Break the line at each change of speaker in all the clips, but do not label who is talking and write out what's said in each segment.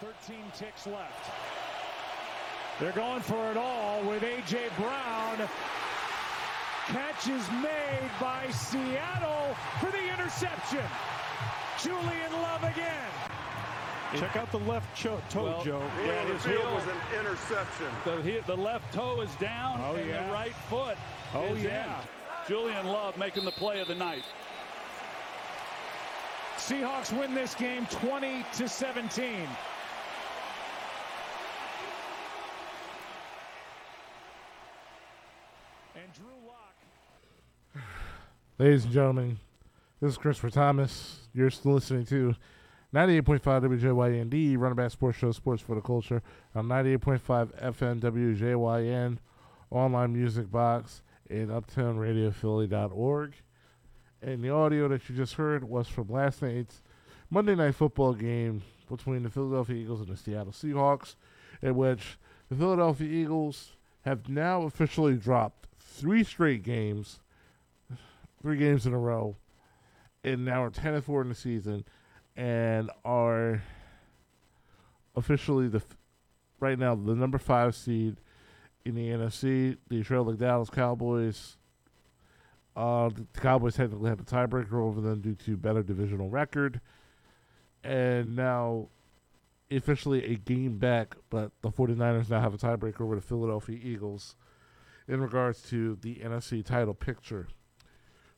13 ticks left. They're going for it all with A.J. Brown. Catch is made by Seattle for the interception. Julian Love again.
Check out the left cho- toe,
Well,
Joe.
Yeah, his heel
was an interception.
The, he- the left toe is down,
Oh,
and
yeah.
the right foot
Oh,
is
yeah.
in. Julian Love making the play of the night.
Seahawks win this game 20 to 17. And Drew Lock
Ladies and gentlemen, this is Christopher Thomas. You're still listening to 98.5 WJYND, Run It Back Sports Show, Sports for the Culture, on 98.5 FM WJYN, online music box, and uptownradiophilly.org. And the audio that you just heard was from last night's Monday Night Football game between the Philadelphia Eagles and the Seattle Seahawks, in which the Philadelphia Eagles have now officially dropped three straight games three games in a row, and now we're ten and four in the season, and are officially the right now the number five seed in the NFC. The trail the Dallas Cowboys. Uh, the Cowboys technically have a tiebreaker over them due to better divisional record, and now officially a game back, but the 49ers now have a tiebreaker over the Philadelphia Eagles in regards to the NFC title picture.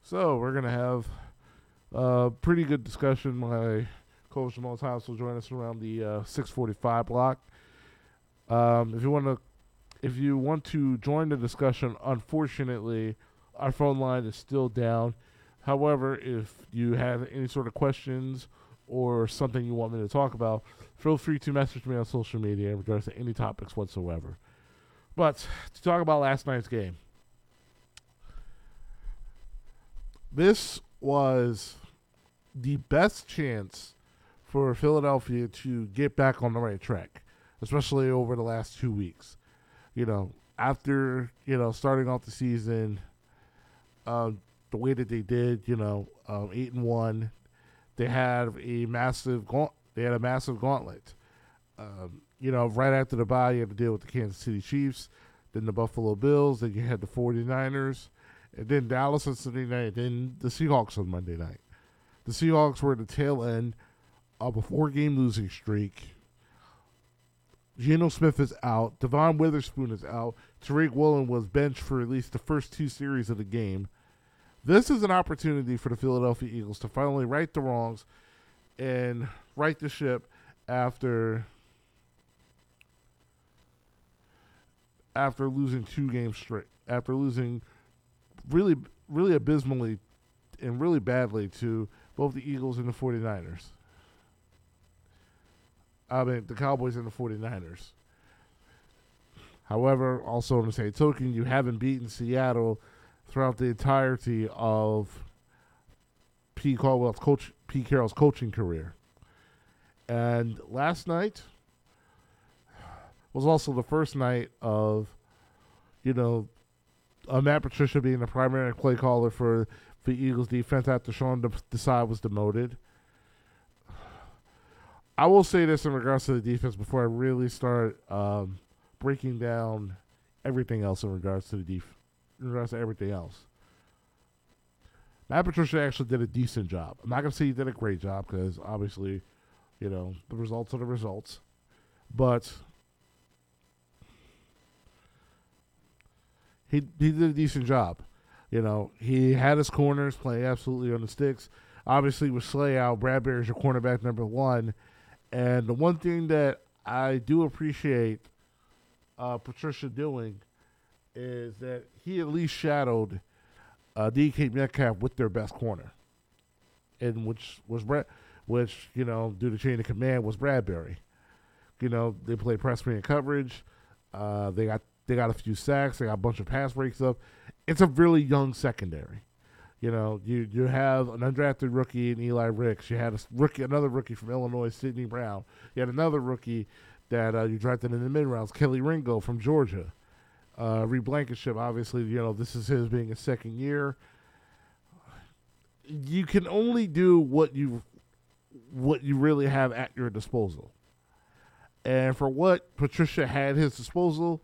So we're gonna have a pretty good discussion. My coach Jamal Thomas will join us around the uh, 6:45 block. Um, if you want to, if you want to join the discussion, unfortunately, our phone line is still down. However, if you have any sort of questions or something you want me to talk about, feel free to message me on social media in regards to any topics whatsoever. But to talk about last night's game. This was the best chance for Philadelphia to get back on the right track, especially over the last two weeks. You know, after you know starting off the season, uh, the way that they did, you know, um, eight and one, they had a massive gaunt- they had a massive gauntlet. Um, you know, right after the bye, you had to deal with the Kansas City Chiefs, then the Buffalo Bills, then you had the 49ers and then Dallas on Sunday night, then the Seahawks on Monday night. The Seahawks were at the tail end of a four game losing streak. Geno Smith is out. Devon Witherspoon is out. Tariq Woolen was benched for at least the first two series of the game. This is an opportunity for the Philadelphia Eagles to finally right the wrongs and right the ship after after losing two games straight. After losing really really abysmally and really badly to both the Eagles and the 49ers. I mean, the Cowboys and the 49ers. However, also on the same token, you haven't beaten Seattle throughout the entirety of P. Caldwell's coach, Pete Carroll's coaching career. And last night was also the first night of, you know, uh, Matt Patricia being the primary play caller for the Eagles defense after Sean De- Desai was demoted. I will say this in regards to the defense before I really start um, breaking down everything else in regards to the def- in regards to everything else. Matt Patricia actually did a decent job. I'm not gonna say he did a great job because obviously, you know, the results are the results. But he he did a decent job. You know, he had his corners playing absolutely on the sticks. Obviously, with Slay out, Bradberry is your cornerback number one. And the one thing that I do appreciate uh, Patricia doing is that he at least shadowed uh, DK Metcalf with their best corner, and which was Brad, which you know due to chain of command was Bradberry. You know they play press man coverage. Uh, they got they got a few sacks. They got a bunch of pass breaks up. It's a really young secondary. You know, you you have an undrafted rookie in Eli Ricks. You had a rookie, another rookie from Illinois, Sydney Brown. You had another rookie that uh, you drafted in the mid rounds, Kelee Ringo from Georgia. Uh, Reed Blankenship, obviously, you know this is his being his second year. You can only do what you what you really have at your disposal. And for what Patricia had his disposal,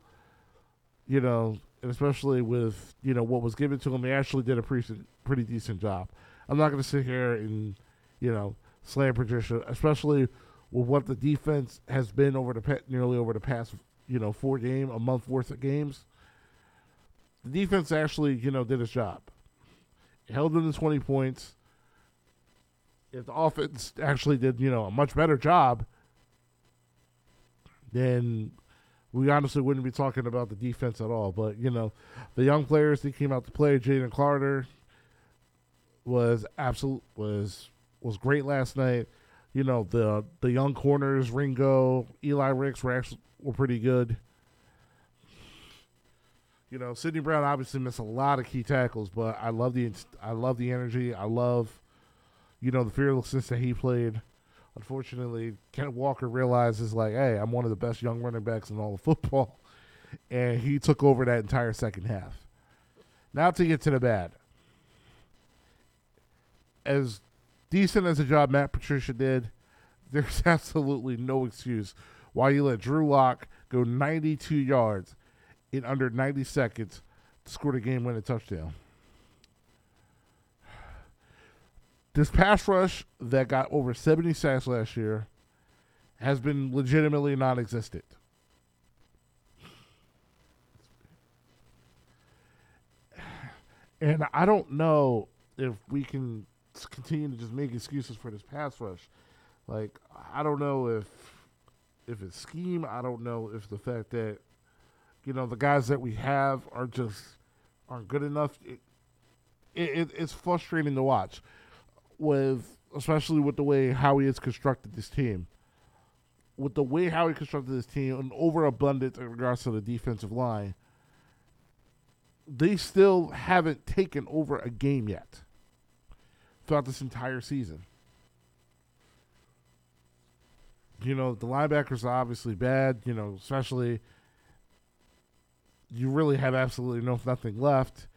you know, and especially with you know what was given to him, he actually did a pretty pretty decent job. I'm not going to sit here and you know slam Patricia, especially with what the defense has been over the nearly over the past you know four game a month worth of games. The defense actually you know did its job. It held them to 20 points. If the offense actually did you know a much better job, then we honestly wouldn't be talking about the defense at all. But you know, the young players that came out to play, Jalen Carter was absolute was was great last night. You know, the the young corners, Ringo, Eli Ricks were actually were pretty good. You know, Sydney Brown obviously missed a lot of key tackles, but I love the I love the energy. I love, you know, the fearlessness that he played. Unfortunately, Kenneth Walker realizes like, hey, I'm one of the best young running backs in all of football, and he took over that entire second half. Now to get to the bad. As decent as a job Matt Patricia did, there's absolutely no excuse why you let Drew Lock go 92 yards in under 90 seconds to score the game-winning touchdown. This pass rush that got over 70 sacks last year has been legitimately non existent. And I don't know if we can continue to just make excuses for this pass rush. Like, I don't know if if it's scheme. I don't know if the fact that you know the guys that we have are just aren't good enough. It, it, it's frustrating to watch with especially with the way Howie has constructed this team. With the way Howie constructed this team, an overabundance in regards to the defensive line, they still haven't taken over a game yet throughout this entire season. You know, the linebackers are obviously bad, you know, especially you really have absolutely no nothing left.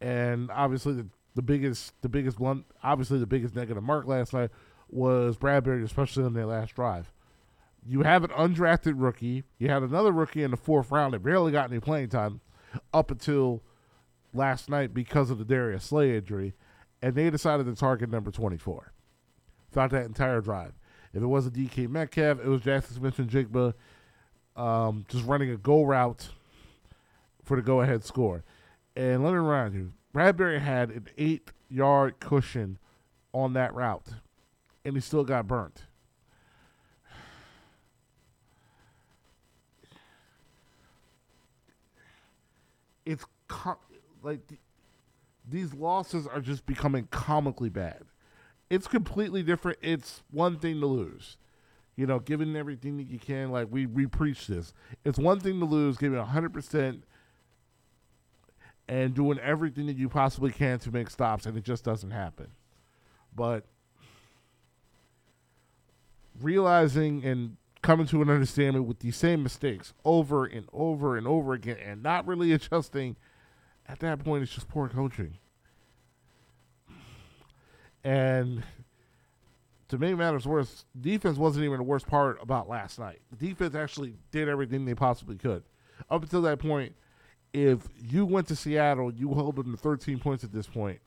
And obviously the the biggest the biggest blunt obviously the biggest negative mark last night was Bradberry, especially on their last drive. You have an undrafted rookie. You had another rookie in the fourth round that barely got any playing time up until last night because of the Darius Slay injury, and they decided to target number 24 throughout that entire drive. If it wasn't DK Metcalf, it was Jaxon Smith-Njigba um, just running a go route for the go ahead score. And let me remind you, Bradberry had an eight yard cushion on that route, and he still got burnt. It's com- like th- these losses are just becoming comically bad. It's completely different. It's one thing to lose you know, giving everything that you can. Like we we preach this. It's one thing to lose, giving hundred percent and doing everything that you possibly can to make stops, and it just doesn't happen. But realizing and coming to an understanding with these same mistakes over and over and over again, and not really adjusting, at that point, it's just poor coaching. And to make matters worse, defense wasn't even the worst part about last night. The defense actually did everything they possibly could. Up until that point, if you went to Seattle, you held them to 13 points at this point,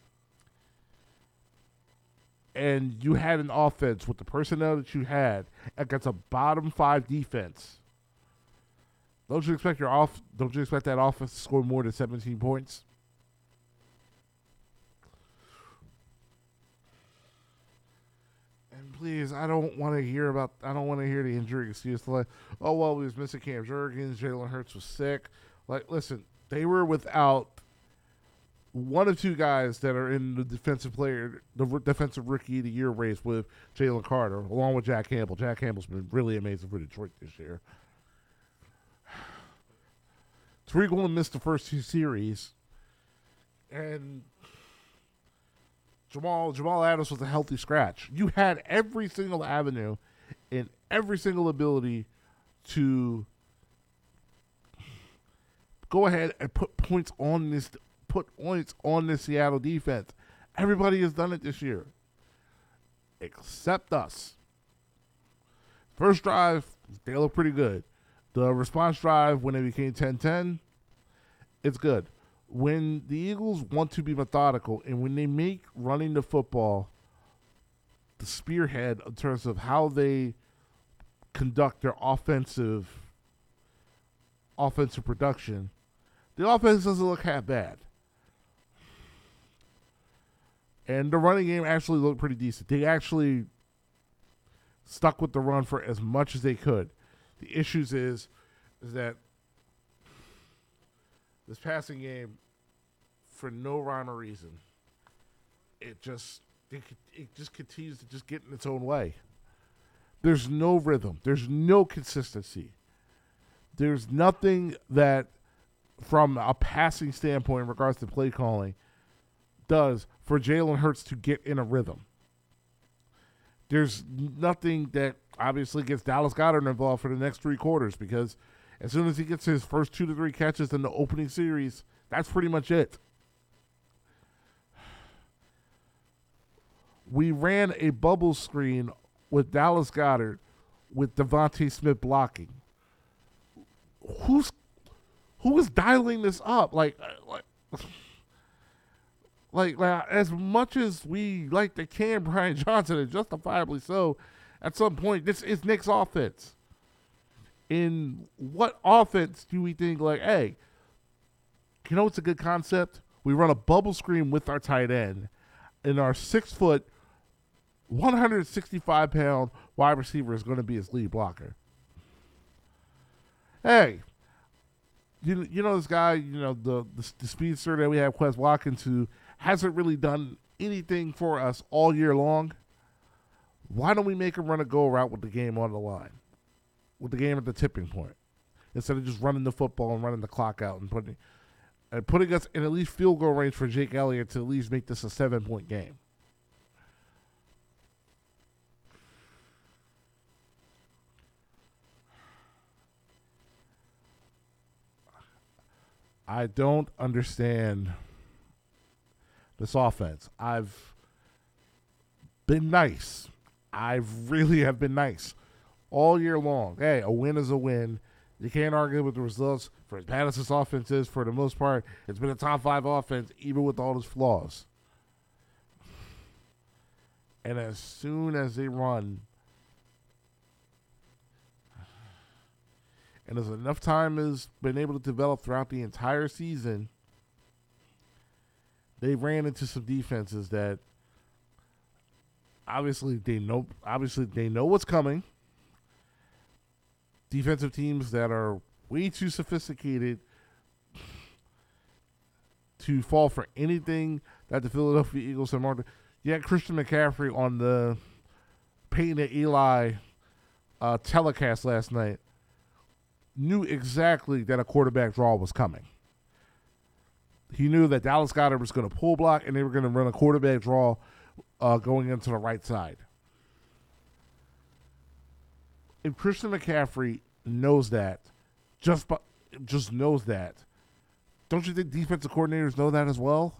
and you had an offense with the personnel that you had against a bottom five defense. Don't you expect your off? Don't you expect that offense to score more than 17 points? And please, I don't want to hear about. I don't want to hear the injury excuse like, oh well, we was missing Cam Jurgens, Jalen Hurts was sick. Like, listen, they were without one of two guys that are in the defensive player, the defensive rookie of the year race with Jalen Carter, along with Jack Campbell. Jack Campbell's been really amazing for Detroit this year. Tariq Woolen missed the first two series, and Jamal Jamal Adams was a healthy scratch. You had every single avenue and every single ability to go ahead and put points on this put points on the Seattle defense. Everybody has done it this year. Except us. First drive, They look pretty good. The response drive when it became 10-10, it's good. When the Eagles want to be methodical and when they make running the football the spearhead in terms of how they conduct their offensive offensive production, the offense doesn't look half bad. And the running game actually looked pretty decent. They actually stuck with the run for as much as they could. The issues is is that this passing game, for no rhyme or reason, it just it, it just continues to just get in its own way. There's no rhythm. There's no consistency. There's nothing that, from a passing standpoint, in regards to play calling, does for Jalen Hurts to get in a rhythm. There's nothing that obviously gets Dallas Goedert involved for the next three quarters because as soon as he gets his first two to three catches in the opening series, that's pretty much it. We ran a bubble screen with Dallas Goedert with DeVonta Smith blocking. Who's who is dialing this up? Like, uh, like, like, like as much as we like to can Brian Johnson, and justifiably so, at some point, this is Nick's offense. In what offense do we think, like, hey, you know what's a good concept? We run a bubble screen with our tight end, and our six foot, 165 pound wide receiver is going to be his lead blocker. Hey, you, you know this guy, you know, the, the, the speedster that we have, Quez Watkins, who hasn't really done anything for us all year long. Why don't we make him run a go route with the game on the line? with the game at the tipping point instead of just running the football and running the clock out and putting and putting us in at least field goal range for Jake Elliott to at least make this a seven point game. I don't understand this offense. I've been nice. I've really have been nice all year long. Hey, a win is a win. You can't argue with the results. For as bad as this offense is, for the most part, it's been a top five offense, even with all its flaws. And as soon as they run, and as enough time has been able to develop throughout the entire season, they ran into some defenses that obviously they know obviously they know what's coming. Defensive teams that are way too sophisticated to fall for anything that the Philadelphia Eagles have marked. Yeah, Christian McCaffrey on the Peyton and Eli uh, telecast last night knew exactly that a quarterback draw was coming. He knew that Dallas Goedert was going to pull block and they were going to run a quarterback draw uh, going into the right side. If Christian McCaffrey knows that, just just knows that, don't you think defensive coordinators know that as well?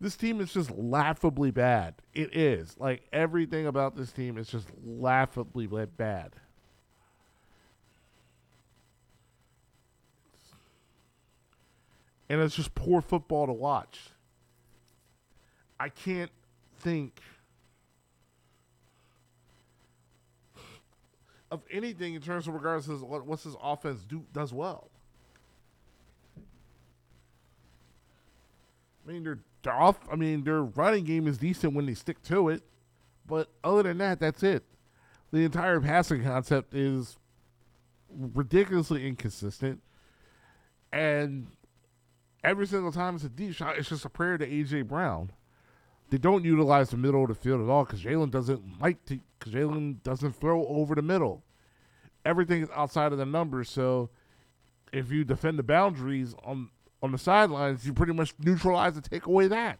This team is just laughably bad. It is. Like everything about this team is just laughably bad. And it's just poor football to watch. I can't think of anything in terms of regards to what what's his offense do does well. I mean, their, their off. I mean, their running game is decent when they stick to it, but other than that, that's it. The entire passing concept is ridiculously inconsistent, and every single time it's a deep shot, it's just a prayer to AJ Brown they don't utilize the middle of the field at all because Jalen doesn't like to. Because Jalen doesn't throw over the middle. Everything is outside of the numbers. So if you defend the boundaries on on the sidelines, you pretty much neutralize and take away that.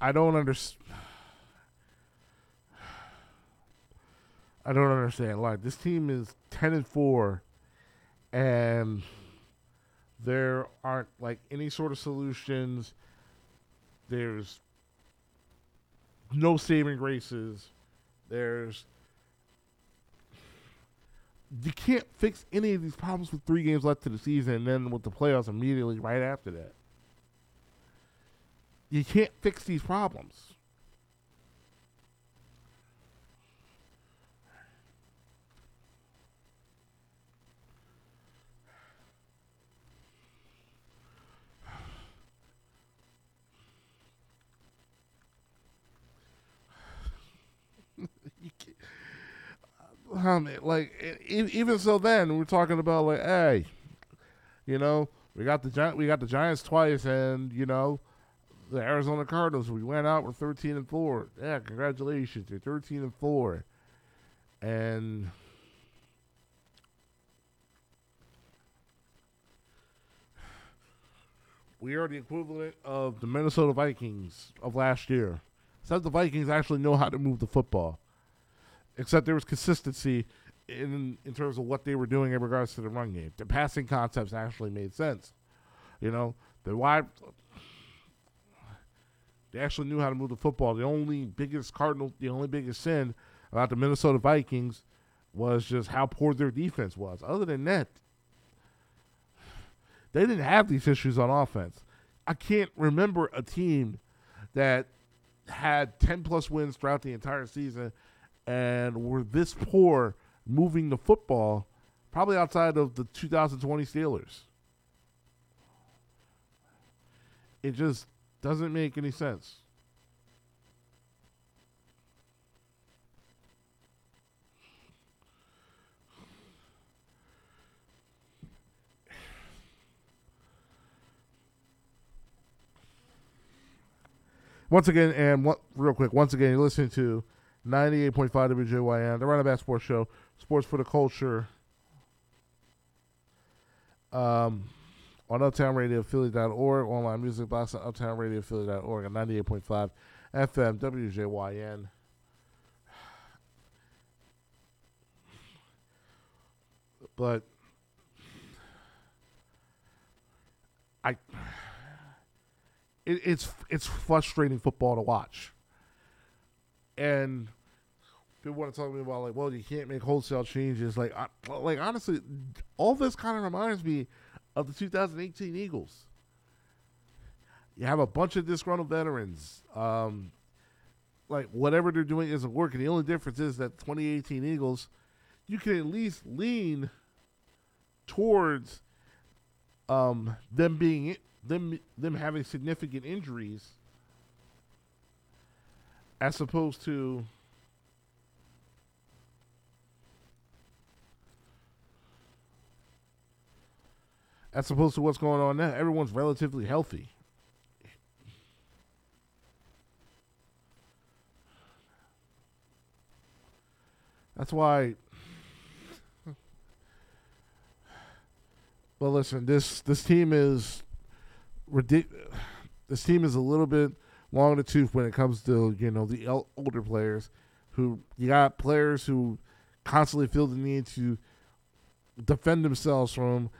I don't understand. I don't understand. Like this team is ten and four, and there aren't like any sort of solutions. There's no saving graces. There's you can't fix any of these problems with three games left to the season, and then with the playoffs immediately right after that. You can't fix these problems. Like even so, then we're talking about like, hey, you know, we got the Gi- we got the Giants twice, and you know, the Arizona Cardinals. We went out. We're thirteen and four. Yeah, congratulations, you're thirteen and four, and. We are the equivalent of the Minnesota Vikings of last year. Except the Vikings actually know how to move the football except there was consistency in in terms of what they were doing in regards to the run game. The passing concepts actually made sense. You know, the wide they actually knew how to move the football. The only biggest cardinal, the only biggest sin about the Minnesota Vikings was just how poor their defense was. Other than that, they didn't have these issues on offense. I can't remember a team that had 10 plus wins throughout the entire season and were this poor moving the football, probably outside of the 2020 Steelers. It just doesn't make any sense. Once again, and what, real quick, once again, you're listening to 98.5 WJYN, the Run It Back Sports Show, Sports for the Culture. Um, on Uptown Radio Philly.org, online music box on Uptown Radio Philly.org, at 98.5 FM WJYN. But I it, it's it's frustrating football to watch. And people want to talk to me about like, well, you can't make wholesale changes. Like, I, like honestly, all this kind of reminds me of the 2018 Eagles. You have a bunch of disgruntled veterans. Um, like whatever they're doing isn't working. The only difference is that 2018 Eagles, you can at least lean towards um, them being them them having significant injuries, as opposed to as opposed to what's going on now. Everyone's relatively healthy. That's why. But listen, this this team is ridiculous. This team is a little bit long in the tooth when it comes to you know the older players. Who you got players who constantly feel the need to defend themselves from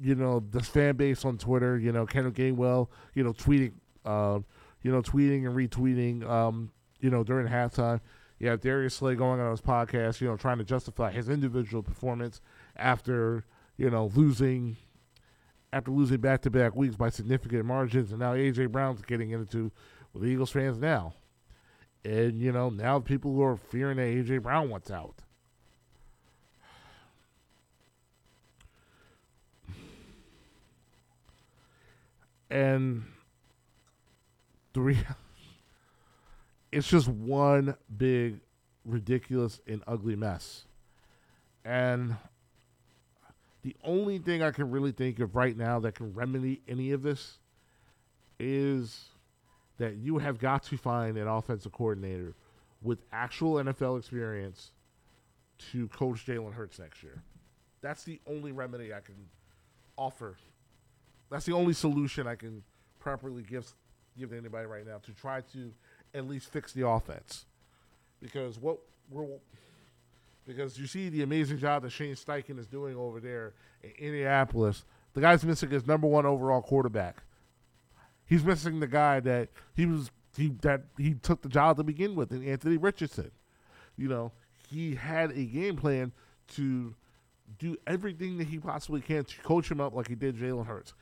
you know this fan base on Twitter. You know Kendall Gainwell. You know tweeting. Uh, you know tweeting and retweeting. Um, you know during halftime. You have Darius Slay going on his podcast. You know trying to justify his individual performance after you know losing. After losing back-to-back weeks by significant margins, and now AJ Brown's getting into with Eagles fans now, and you know now people who are fearing that AJ Brown wants out. And three it's just one big ridiculous and ugly mess. And the only thing i can really think of right now that can remedy any of this is that you have got to find an offensive coordinator with actual nfl experience to coach jalen hurts next year. That's the only remedy i can offer that's the only solution I can properly give give to anybody right now to try to at least fix the offense. Because what we're because you see the amazing job that Shane Steichen is doing over there in Indianapolis. The guy's missing his number one overall quarterback. He's missing the guy that he was he that he took the job to begin with, in Anthony Richardson. You know, he had a game plan to do everything that he possibly can to coach him up like he did Jalen Hurts.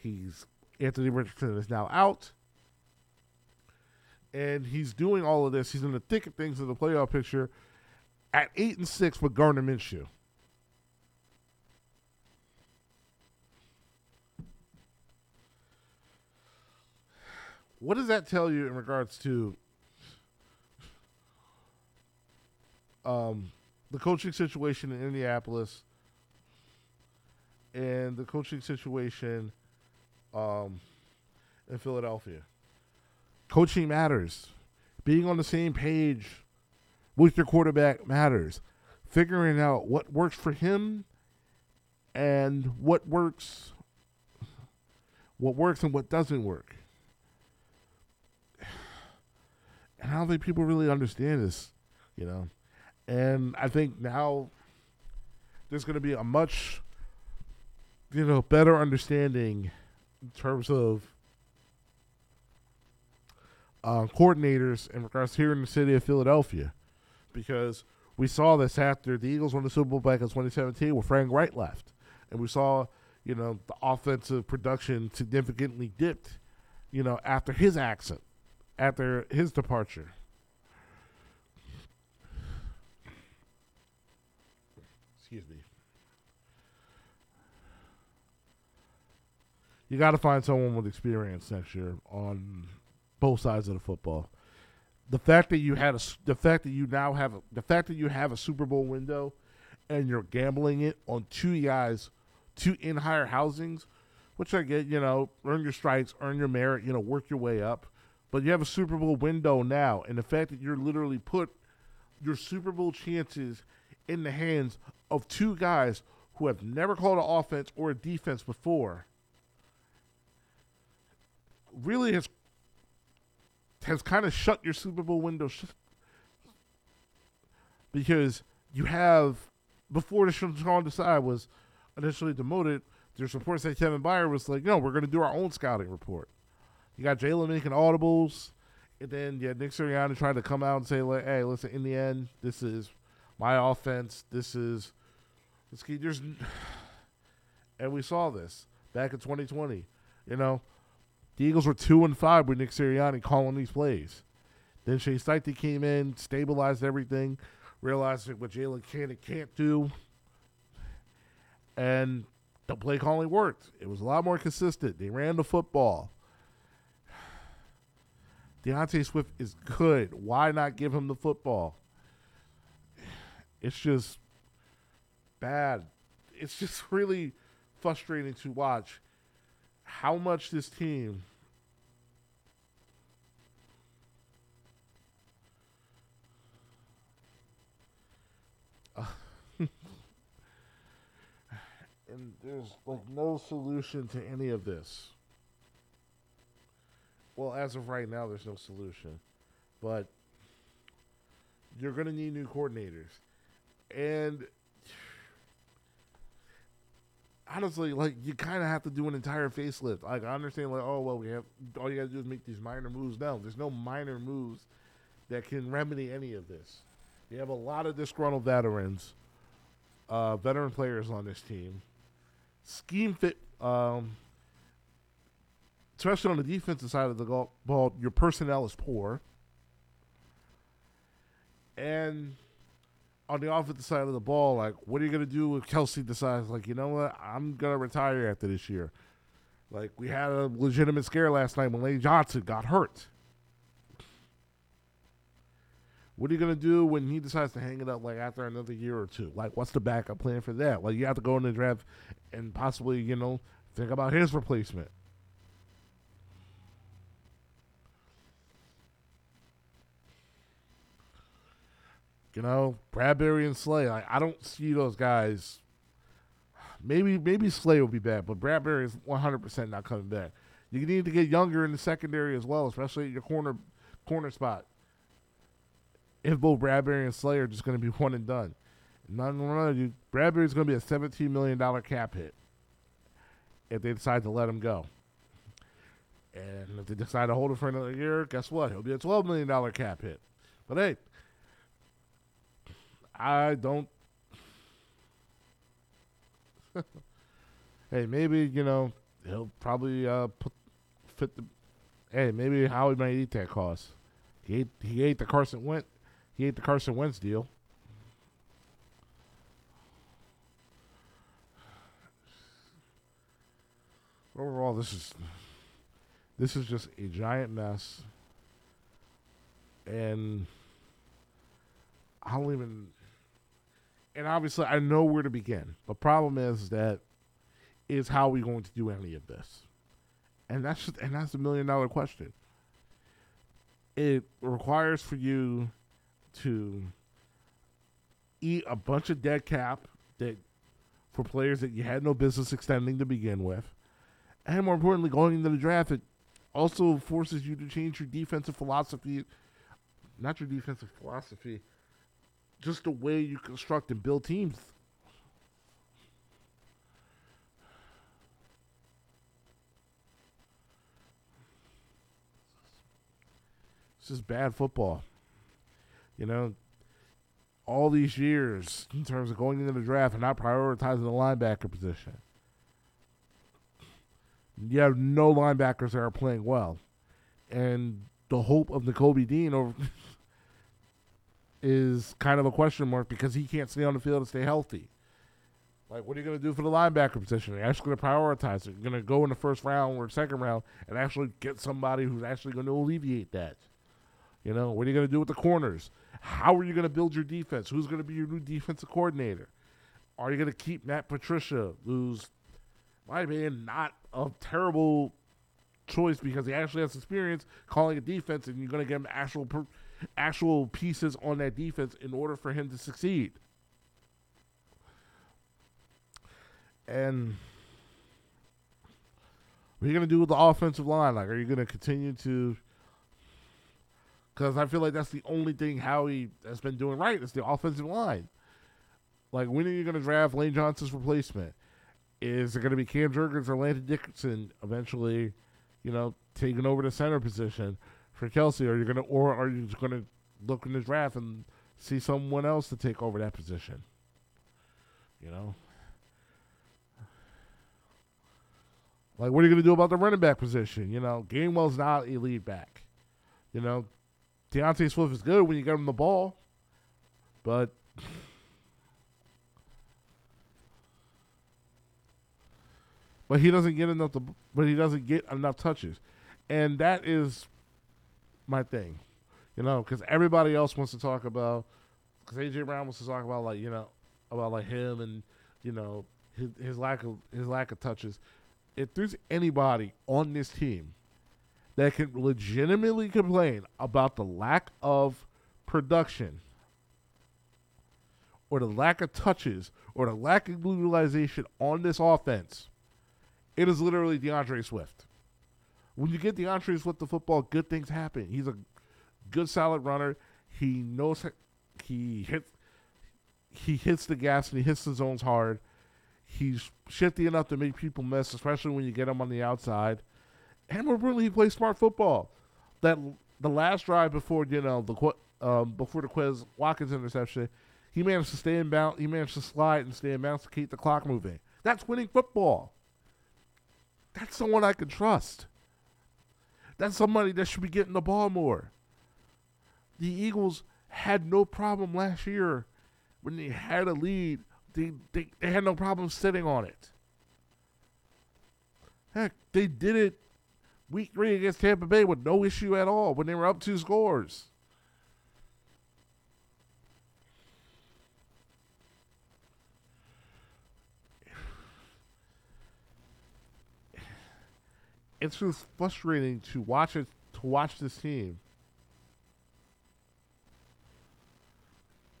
He's Anthony Richardson is now out. And he's doing all of this. He's in the thick of things in the playoff picture at eight and six with Gardner Minshew. What does that tell you in regards to um, the coaching situation in Indianapolis and the coaching situation um, in Philadelphia? Coaching matters. Being on the same page with your quarterback matters. Figuring out what works for him and what works what works and what doesn't work. And I don't think people really understand this, you know. And I think now there's going to be a much, you know, better understanding in terms of uh, coordinators in regards here in the city of Philadelphia, because we saw this after the Eagles won the Super Bowl back in 2017 when Frank Reich left, and we saw, you know, the offensive production significantly dipped, you know, after his accent, after his departure. Excuse me. You got to find someone with experience next year on both sides of the football. The fact that you had a, the fact that you now have a, the fact that you have a Super Bowl window, and you're gambling it on two guys, two in higher housings, which I get. You know, earn your stripes, earn your merit. You know, work your way up. But you have a Super Bowl window now, and the fact that you're literally put your Super Bowl chances in the hands of two guys who have never called an offense or a defense before really has has kind of shut your Super Bowl window sh- because you have before the Sean Desai was initially demoted. There's reports that Kevin Byard was like, "No, we're going to do our own scouting report." You got Jalen making audibles, and then yeah, Nick Sirianni trying to come out and say, like, "Hey, listen, in the end, this is my offense. This is this key." There's, and we saw this back in 2020. You know, the Eagles were two and five with Nick Sirianni calling these plays. Then Shane Steichen came in, stabilized everything, realized what Jalen can and can't do, and the play calling worked. It was a lot more consistent. They ran the football. D'Andre Swift is good. Why not give him the football? It's just bad. It's just really frustrating to watch how much this team and there's like no solution to any of this. Well, as of right now, there's no solution, but you're going to need new coordinators, and honestly, like you kind of have to do an entire facelift. Like I understand, like oh well, we have all you got to do is make these minor moves. No, there's no minor moves that can remedy any of this. You have a lot of disgruntled veterans, uh, veteran players on this team. Scheme fit, um, especially on the defensive side of the ball, your personnel is poor. And on the offensive side of the ball, like, what are you going to do if Kelce decides, like, you know what, I'm going to retire after this year? Like, we had a legitimate scare last night when Lane Johnson got hurt. What are you gonna do when he decides to hang it up like after another year or two? Like, what's the backup plan for that? Like, you have to go in the draft and possibly, you know, think about his replacement. You know, Bradberry and Slay. I don't see those guys. Maybe maybe Slay will be back, but Bradberry is 100% not coming back. You need to get younger in the secondary as well, especially at your corner corner spot if both Bradberry and Slayer are just going to be one and done. No, no, no. You, Bradberry's going to be a $17 million cap hit if they decide to let him go. And if they decide to hold him for another year, guess what? He'll be a $12 million cap hit. But hey, I don't. hey, maybe, you know, he'll probably uh, put, fit the. Hey, maybe Howie might eat that cost. He ate, he ate the Carson Wentz. He ate the Carson Wentz deal. Overall, this is this is just a giant mess, and I don't even. And obviously, I know where to begin. The problem is that is how we going to do any of this? And that's just, and that's a million dollar question. It requires for you to eat a bunch of dead cap that for players that you had no business extending to begin with. And more importantly, going into the draft, it also forces you to change your defensive philosophy. Not your defensive philosophy, just the way you construct and build teams. This is bad football. You know, all these years in terms of going into the draft and not prioritizing the linebacker position. You have no linebackers that are playing well. And the hope of Nakobe Dean over is kind of a question mark because he can't stay on the field and stay healthy. Like, what are you going to do for the linebacker position? Are you actually going to prioritize it? You're going to go in the first round or second round and actually get somebody who's actually going to alleviate that. You know, what are you going to do with the corners? How are you going to build your defense? Who's going to be your new defensive coordinator? Are you going to keep Matt Patricia, who's, my opinion, not a terrible choice because he actually has experience calling a defense, and you're going to give him actual actual pieces on that defense in order for him to succeed. And what are you going to do with the offensive line? Like, are you going to continue to? Because I feel like that's the only thing Howie has been doing right. It's the offensive line. Like, when are you going to draft Lane Johnson's replacement? Is it going to be Cam Jurgens or Landon Dickerson eventually, you know, taking over the center position for Kelce? Are you going to, or are you just going to look in the draft and see someone else to take over that position? You know, like what are you going to do about the running back position? You know, Gainwell's not a lead back. You know, D'Andre Swift is good when you get him the ball, but but he doesn't get enough to, but he doesn't get enough touches, and that is my thing, you know, because everybody else wants to talk about, because AJ Brown wants to talk about like you know about like him and you know his, his lack of his lack of touches. If there's anybody on this team that can legitimately complain about the lack of production or the lack of touches or the lack of utilization on this offense, it is literally D'Andre Swift. When you get D'Andre Swift the football, good things happen. He's a good solid runner. He knows he hits he hits the gas and he hits the zones hard. He's shifty enough to make people miss, especially when you get him on the outside. And importantly, he plays smart football. That the last drive before you know the um, before the Quez Watkins interception, he managed to stay in bounds. He managed to slide and stay in bounds to keep the clock moving. That's winning football. That's someone I can trust. That's somebody that should be getting the ball more. The Eagles had no problem last year when they had a lead. They, they, they had no problem sitting on it. Heck, they did it week three against Tampa Bay with no issue at all when they were up two scores. It's just frustrating to watch it to watch this team.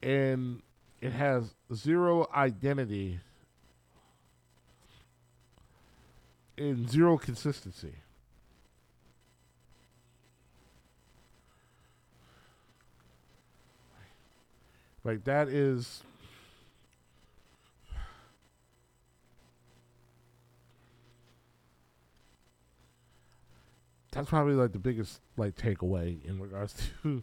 And it has zero identity and zero consistency. Like that is that's probably like the biggest like takeaway in regards to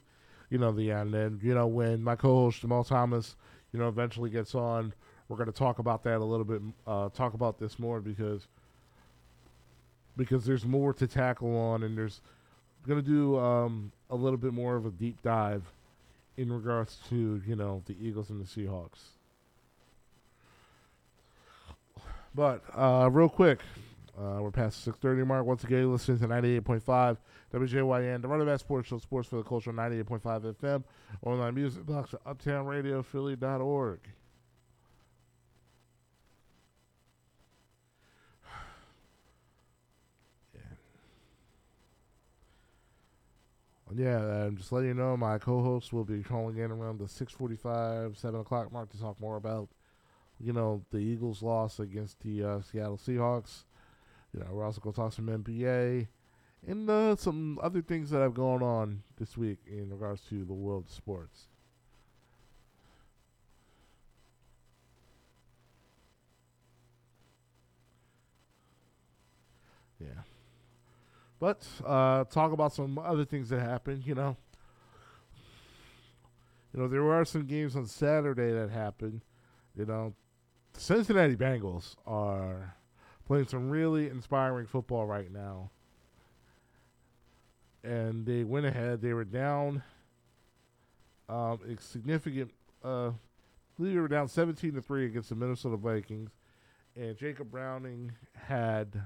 you know the end. And you know when my co-host jamal thomas you know eventually gets on we're going to talk about that a little bit uh, talk about this more because because there's more to tackle on and there's going to do um, a little bit more of a deep dive in regards to you know the Eagles and the Seahawks. But uh, real quick, uh, we're past the 6:30 mark. Once again, listening to 98.5 WJYN, the Run It Back Sports Show, Sports for the Culture, 98.5 FM, online music box at UptownRadioPhilly.org. Yeah, I'm just letting you know my co-host will be calling in around the 6:45, 7 o'clock mark to talk more about, you know, the Eagles' loss against the uh, Seattle Seahawks. You know, we're also going to talk some NBA and uh, some other things that have gone on this week in regards to the world of sports. But uh, talk about some other things that happened. You know, you know there were some games on Saturday that happened. You know, the Cincinnati Bengals are playing some really inspiring football right now, and they went ahead. They were down um, a significant. Uh, I believe they were down seventeen to three against the Minnesota Vikings, and Jacob Browning had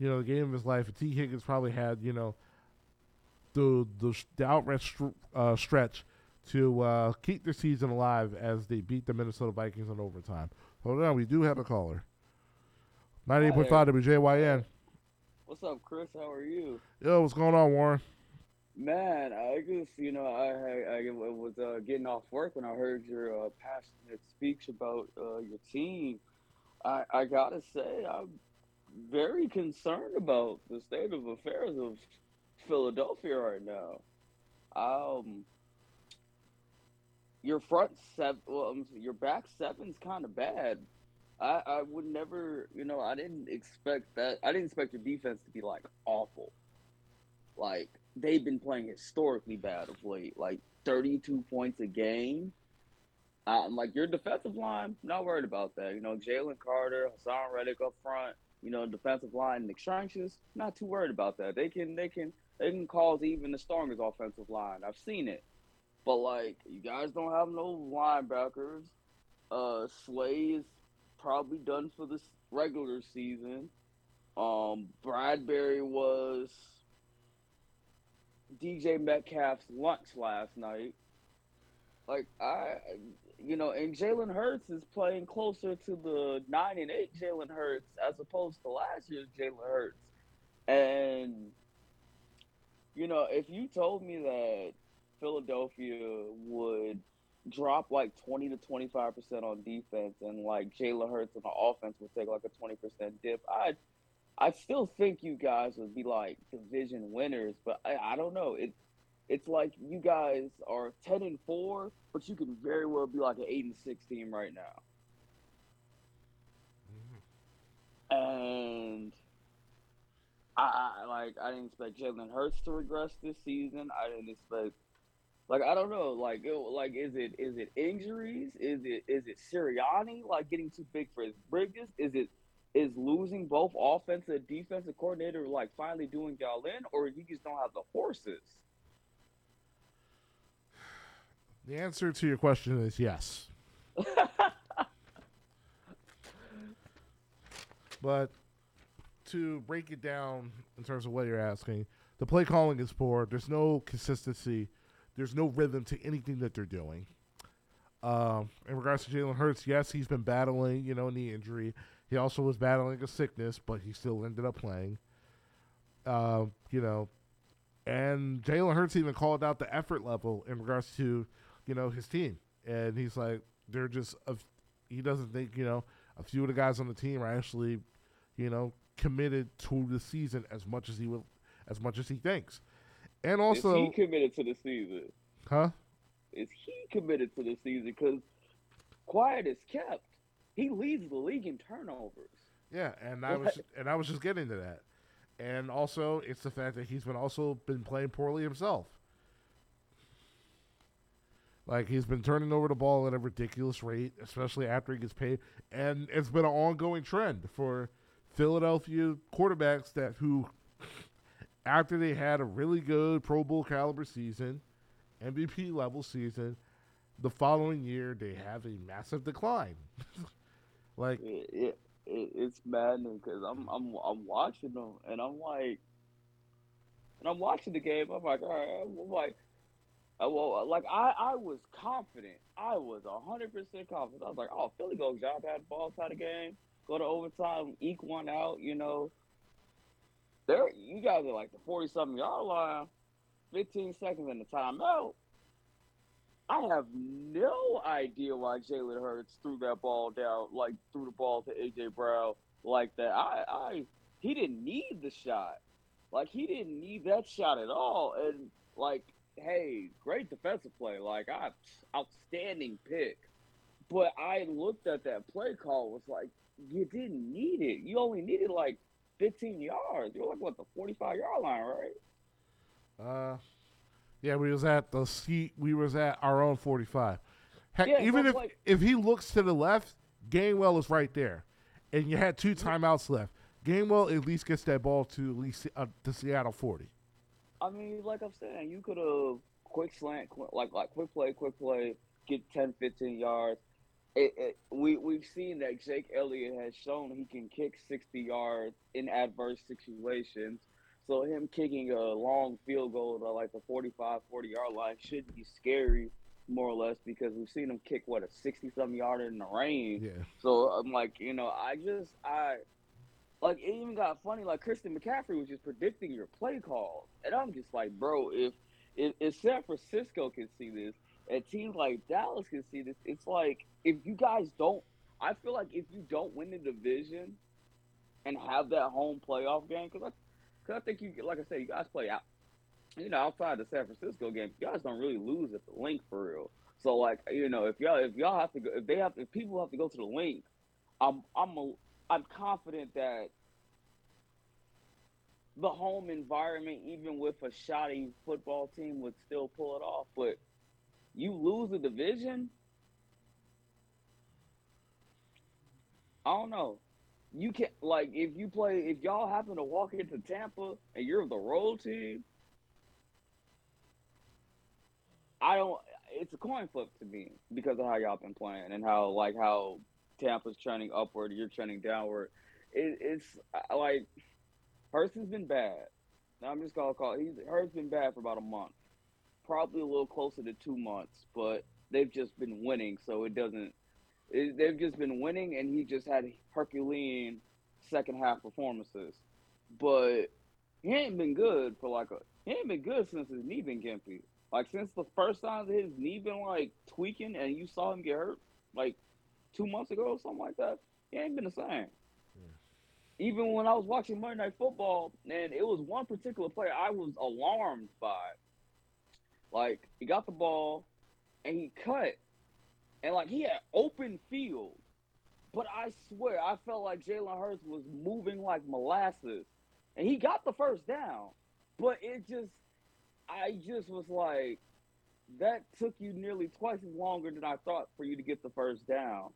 you know, the game of his life. And Tee Higgins probably had, you know, the the, the outright str- uh, stretch to uh, keep the season alive as they beat the Minnesota Vikings in overtime. Hold on, we do have a caller. 98.5 WJYN.
What's up, Chris? How are you?
Yo, what's going on, Warren?
Man, I just, you know, I, I, I was uh, getting off work when I heard your uh, passionate speech about uh, your team. I, I gotta say, I'm very concerned about the state of affairs of Philadelphia right now. Um, your front seven, well, your back seven's kind of bad. I, I would never, you know, I didn't expect that. I didn't expect your defense to be like awful. Like they've been playing historically bad of late, like 32 points a game. I'm like your defensive line, not worried about that. You know, Jalen Carter, Haason Reddick up front you know, defensive line and the not too worried about that. They can they can they can cause even the strongest offensive line. I've seen it. But like you guys don't have no linebackers. Uh Slay is probably done for this regular season. Um Bradberry was DK Metcalf's lunch last night. Like I you know, and Jalen Hurts is playing closer to the nine and eight Jalen Hurts as opposed to last year's Jalen Hurts. And you know, if you told me that Philadelphia would drop like 20 to 25% on defense and like Jalen Hurts on the offense would take like a 20% dip, I'd I still think you guys would be like division winners, but I, I don't know. It it's like you guys are 10 and 4 but you could very well be like an 8 and 6 team right now. Mm-hmm. and I, I, like i didn't expect jalen hurts to regress this season. I didn't expect like i don't know like it, like is it is it injuries? Is it is it Sirianni like getting too big for his bridges is it is losing both offensive defensive coordinator like finally doing y'all in or you just don't have the horses
the answer to your question is yes. but to break it down in terms of what you're asking, the play calling is poor. There's no consistency. There's no rhythm to anything that they're doing. Um, in regards to Jalen Hurts, yes, he's been battling, you know, knee injury. He also was battling a sickness, but he still ended up playing. Uh, you know, and Jalen Hurts even called out the effort level in regards to you know, his team. And he's like, they're just, a, he doesn't think, you know, a few of the guys on the team are actually, you know, committed to the season as much as he will, as much as he thinks. And also,
is he committed to the season?
Huh?
Is he committed to the season? Because quiet is kept. He leads the league in turnovers.
Yeah, and I was and I was just getting to that. and also it's the fact that he's been also been playing poorly himself. Like he's been turning over the ball at a ridiculous rate, especially after he gets paid, and it's been an ongoing trend for Philadelphia quarterbacks that who, after they had a really good Pro Bowl caliber season, MVP level season, the following year they have a massive decline. like
it, it, it, it's maddening because I'm I'm I'm watching them and I'm like, and I'm watching the game. I'm like, all right, I'm like, Uh, well, uh, like I I was confident. I was hundred percent confident. I was like, oh, Philly goes job had ball side of game, go to overtime, eke one out. You know, there you guys are like the forty something yard line, fifteen seconds in the timeout. I have no idea why Jalen Hurts threw that ball down, like threw the ball to AJ Brown like that. I, I, he didn't need the shot, like he didn't need that shot at all. And like, hey, great defensive play, like I, outstanding pick. But I looked at that play call, was like, you didn't need it. You only needed like 15 yards. You're like what the 45 yard line, right?
Uh, yeah, we was at the seat. We was at our own forty-five. Heck,
Yeah,
even if
like-
if he looks to the left, Gainwell is right there, and you had two timeouts left. Gainwell at least gets that ball to at least uh, the Seattle forty.
I mean, like I'm saying, you could have quick slant, quick, like like quick play, quick play, get 10, 15 yards. It, it, we we've seen that Jake Elliott has shown he can kick 60 yards in adverse situations. So him kicking a long field goal to like the 45, 40 yard line shouldn't be scary, more or less, because we've seen him kick what a 60 something yarder in the rain.
Yeah,
So I'm like, you know, I just I like it even got funny. Like Christian McCaffrey was just predicting your play calls, and I'm just like, bro, if if, if San Francisco can see this, and teams like Dallas can see this, it's like if you guys don't, I feel like if you don't win the division and have that home playoff game, because I, cause I think you, like I said, you guys play out. You know, outside the San Francisco game, you guys don't really lose at the link for real. So like, you know, if y'all if y'all have to go, if they have if people have to go to the link, I'm I'm a, I'm confident that the home environment, even with a shoddy football team, would still pull it off. But you lose a division, I don't know. You can not like if you play if y'all happen to walk into Tampa and you're the road team. I don't. It's a coin flip to me because of how y'all been playing and how like how Tampa's trending upward, you're trending downward. It, it's uh, like Hurst has been bad. Now I'm just gonna call. He's Hurst's been bad for about a month, probably a little closer to two months, but they've just been winning, so it doesn't. It, they've just been winning, and he just had Herculean second half performances, but he ain't been good for like a. He ain't been good since his knee been gimpy. Like since the first of his knee been like tweaking, and you saw him get hurt like two months ago or something like that. He ain't been the same. Even when I was watching Monday Night Football, and it was one particular player I was alarmed by. Like he got the ball, and he cut, and like he had open field, but I swear I felt like Jalen Hurts was moving like molasses, and he got the first down, but it just, I just was like, that took you nearly twice as longer than I thought for you to get the first down.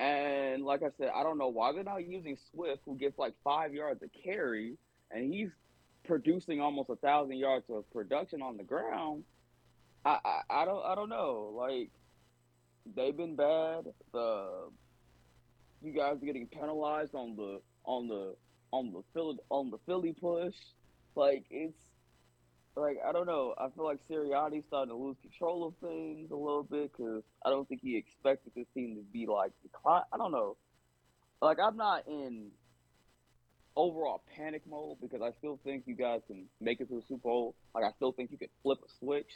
And like I said, I don't know why they're not using Swift, who gets like five yards a carry, and he's producing almost a thousand yards of production on the ground. I, I, I don't I don't know. Like they've been bad. The you guys are getting penalized on the on the on the Philly on the Philly push. Like it's like I don't know. I feel like Sirianni's starting to lose control of things a little bit because I don't think he expected this team to be like decline. I don't know. Like I'm not in overall panic mode because I still think you guys can make it to the Super Bowl. Like I still think you could flip a switch.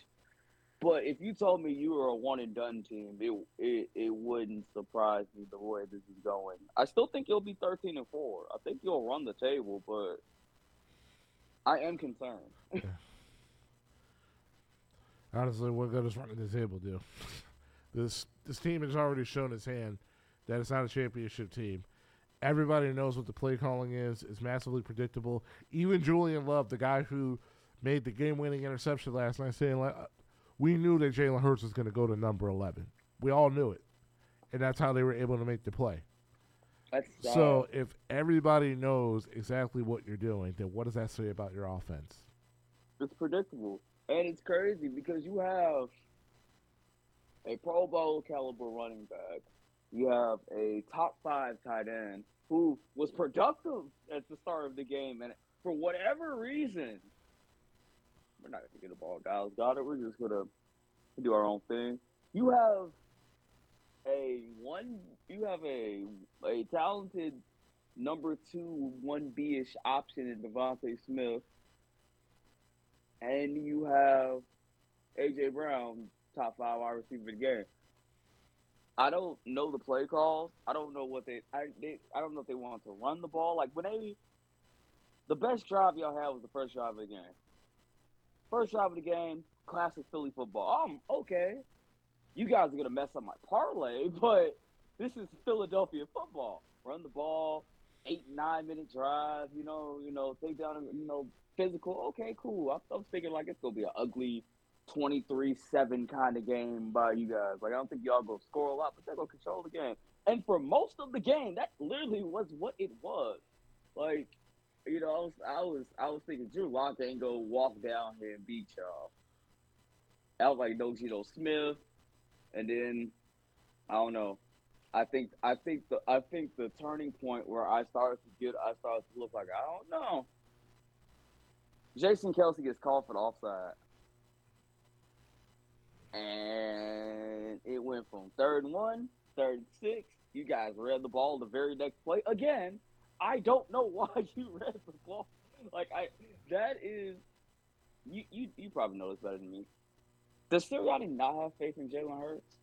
But if you told me you were a one and done team, it it, it wouldn't surprise me the way this is going. I still think you'll be thirteen and four. I think you'll run the table, but I am concerned.
honestly, what good does running the table do? this this team has already shown its hand that it's not a championship team, Everybody knows what the play calling is. It's massively predictable. Even Julian Love, the guy who made the game-winning interception last night, saying like, uh, we knew that Jalen Hurts was going to go to number eleven. We all knew it, and that's how they were able to make the play.
That's
So if everybody knows exactly what you're doing, then what does that say about your offense?
it's predictable. And it's crazy because you have a Pro Bowl caliber running back. You have a top five tight end who was productive at the start of the game. And for whatever reason, we're not going to get the ball. Guys got it. We're just going to do our own thing. You have a one, you have a, a talented number two, one B ish option in DeVonta Smith and you have AJ Brown, top five wide receiver in the game. I don't know the play calls. I don't know what they I they, I don't know if they want to run the ball. Like when they the best drive y'all had was the first drive of the game. First drive of the game, classic Philly football. Um, okay. You guys are gonna mess up my parlay, but this is Philadelphia football. Run the ball, eight, nine minute drive, you know, you know, take down you know, physical. Okay, cool. I, I was thinking like it's gonna be an ugly 23-7 kind of game by you guys. Like I don't think y'all gonna score a lot, but they're gonna control the game. And for most of the game, that literally was what it was. Like, you know, I was I was I was thinking Drew Lock ain't gonna walk down here and beat y'all. I was like no Geno Smith, and then I don't know. I think I think the I think the turning point where I started to get I started to look like I don't know. Jason Kelce gets called for the offside. And it went from third and one, third and six. You guys read the ball the very next play. Again, I don't know why you read the ball. Like I that is you you, you probably know this better than me. Does Sirianni not have faith in Jalen Hurts?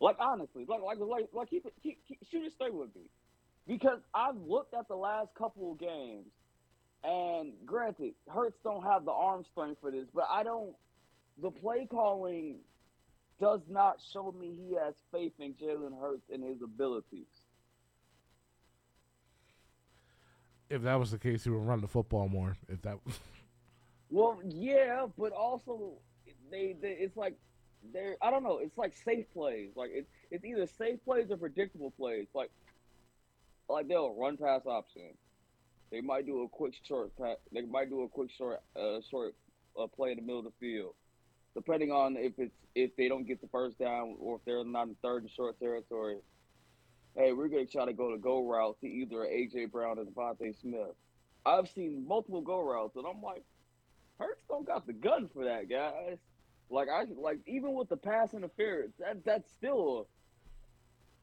Like honestly, like like like like keep keep, keep, shoot it straight with me, because I've looked at the last couple of games, and granted, Hurts don't have the arm strength for this, but I don't. The play calling does not show me he has faith in Jalen Hurts and his abilities.
If that was the case, he would run the football more. If that,
Well, yeah, but also they, they it's like they're I don't know. It's like safe plays. Like it's it's either safe plays or predictable plays. Like like they'll run pass option. They might do a quick short pass. They might do a quick short uh short uh, play in the middle of the field, depending on if it's if they don't get the first down or if they're not in third and short territory. Hey, we're gonna try to go to go route to either AJ Brown or DeVonta Smith. I've seen multiple go routes, and I'm like, Hurts don't got the gun for that, guys. Like I like even with the pass interference, that that's still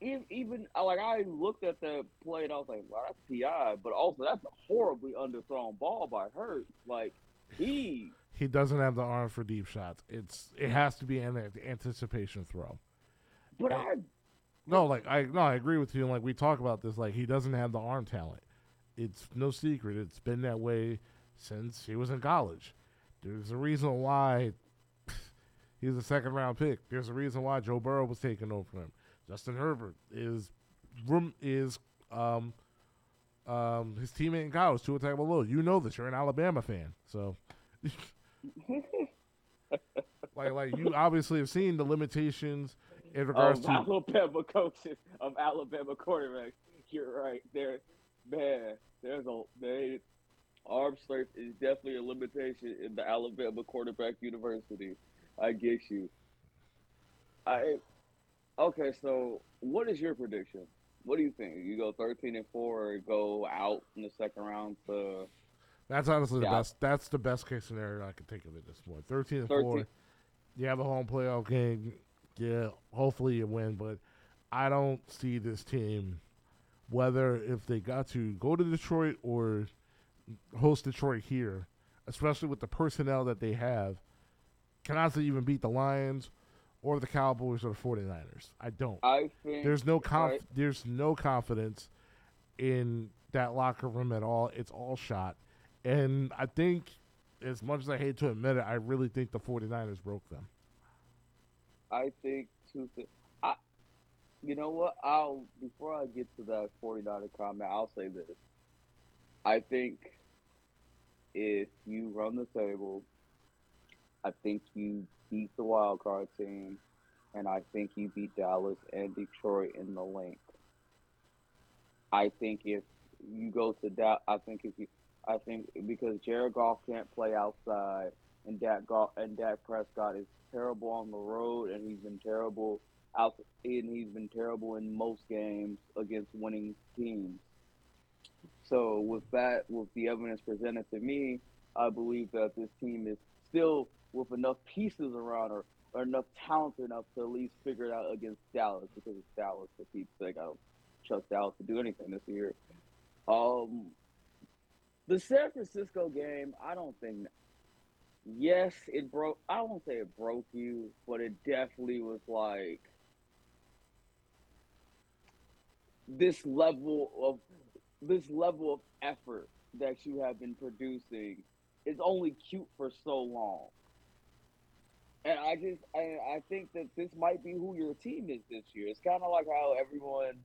even even like I looked at the play and I was like, wow, that's PI, but also that's a horribly underthrown ball by Hurts. Like he
he doesn't have the arm for deep shots. It's it has to be an anticipation throw.
but
And-
I
No, like I no, I agree with you. And like we talk about this, like he doesn't have the arm talent. It's no secret. It's been that way since he was in college. There's a reason why he's a second round pick. There's a reason why Joe Burrow was taken over him. Justin Herbert is room is um um his teammate in college, Tua Tagovailoa. You know this. You're an Alabama fan, so like like you obviously have seen the limitations in regards
of
to
Alabama coaches of Alabama quarterbacks. You're right. There, man. There's a they arm strength is definitely a limitation in the Alabama quarterback university. I get you. I okay. So, what is your prediction? What do you think? You go 13 and four, or go out in the second round to
That's honestly the best. That's the best case scenario I can think of at this point. Thirteen and
13.
four. You have a home playoff game. Yeah, hopefully you win, but I don't see this team whether if they got to go to Detroit or host Detroit here, especially with the personnel that they have, can honestly even beat the Lions or the Cowboys or the 49ers. I don't.
I think
There's no conf-
right.
there's no confidence in that locker room at all. It's all shot. And I think as much as I hate to admit it, I really think the 49ers broke them.
I think two things. I you know what? I'll before I get to that 49er comment, I'll say this. I think if you run the table, I think you beat the wild card team, and I think you beat Dallas and Detroit in the link. I think if you go to that, I think if you, I think because Jared Goff can't play outside, and Dak Goff and Dak Prescott is terrible on the road, and he's been terrible out, and he's been terrible in most games against winning teams. So with that, with the evidence presented to me, I believe that this team is still with enough pieces around or, or enough talent enough to at least figure it out against Dallas because it's Dallas that Pete's sake. I don't trust Dallas to do anything this year. Um, the San Francisco game, I don't think. Yes, it broke. I won't say it broke you, but it definitely was like this level of this level of effort that you have been producing is only cute for so long. And I just I, I think that this might be who your team is this year. It's kind of like how everyone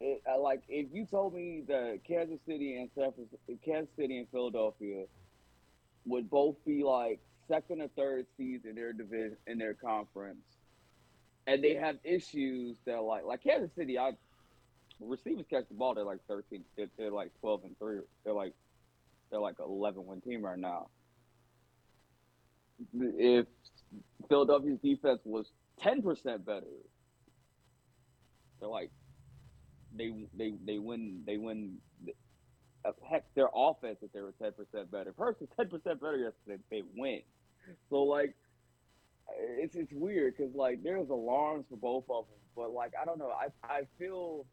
it, like if you told me that Kansas City and San Francisco, Kansas City and Philadelphia would both be like second or third seeds in their division in their conference, and they have issues that like like Kansas City, I receivers catch the ball. They're like thirteen. They're, they're like twelve and three. They're like they're like eleven win team right now. If Philadelphia's defense was ten percent better, they're like they they they win they win. Heck, their offense if they were ten percent better. First, ten percent better yesterday, they win. So like, it's it's weird because like there's alarms for both of them, but like I don't know. I I feel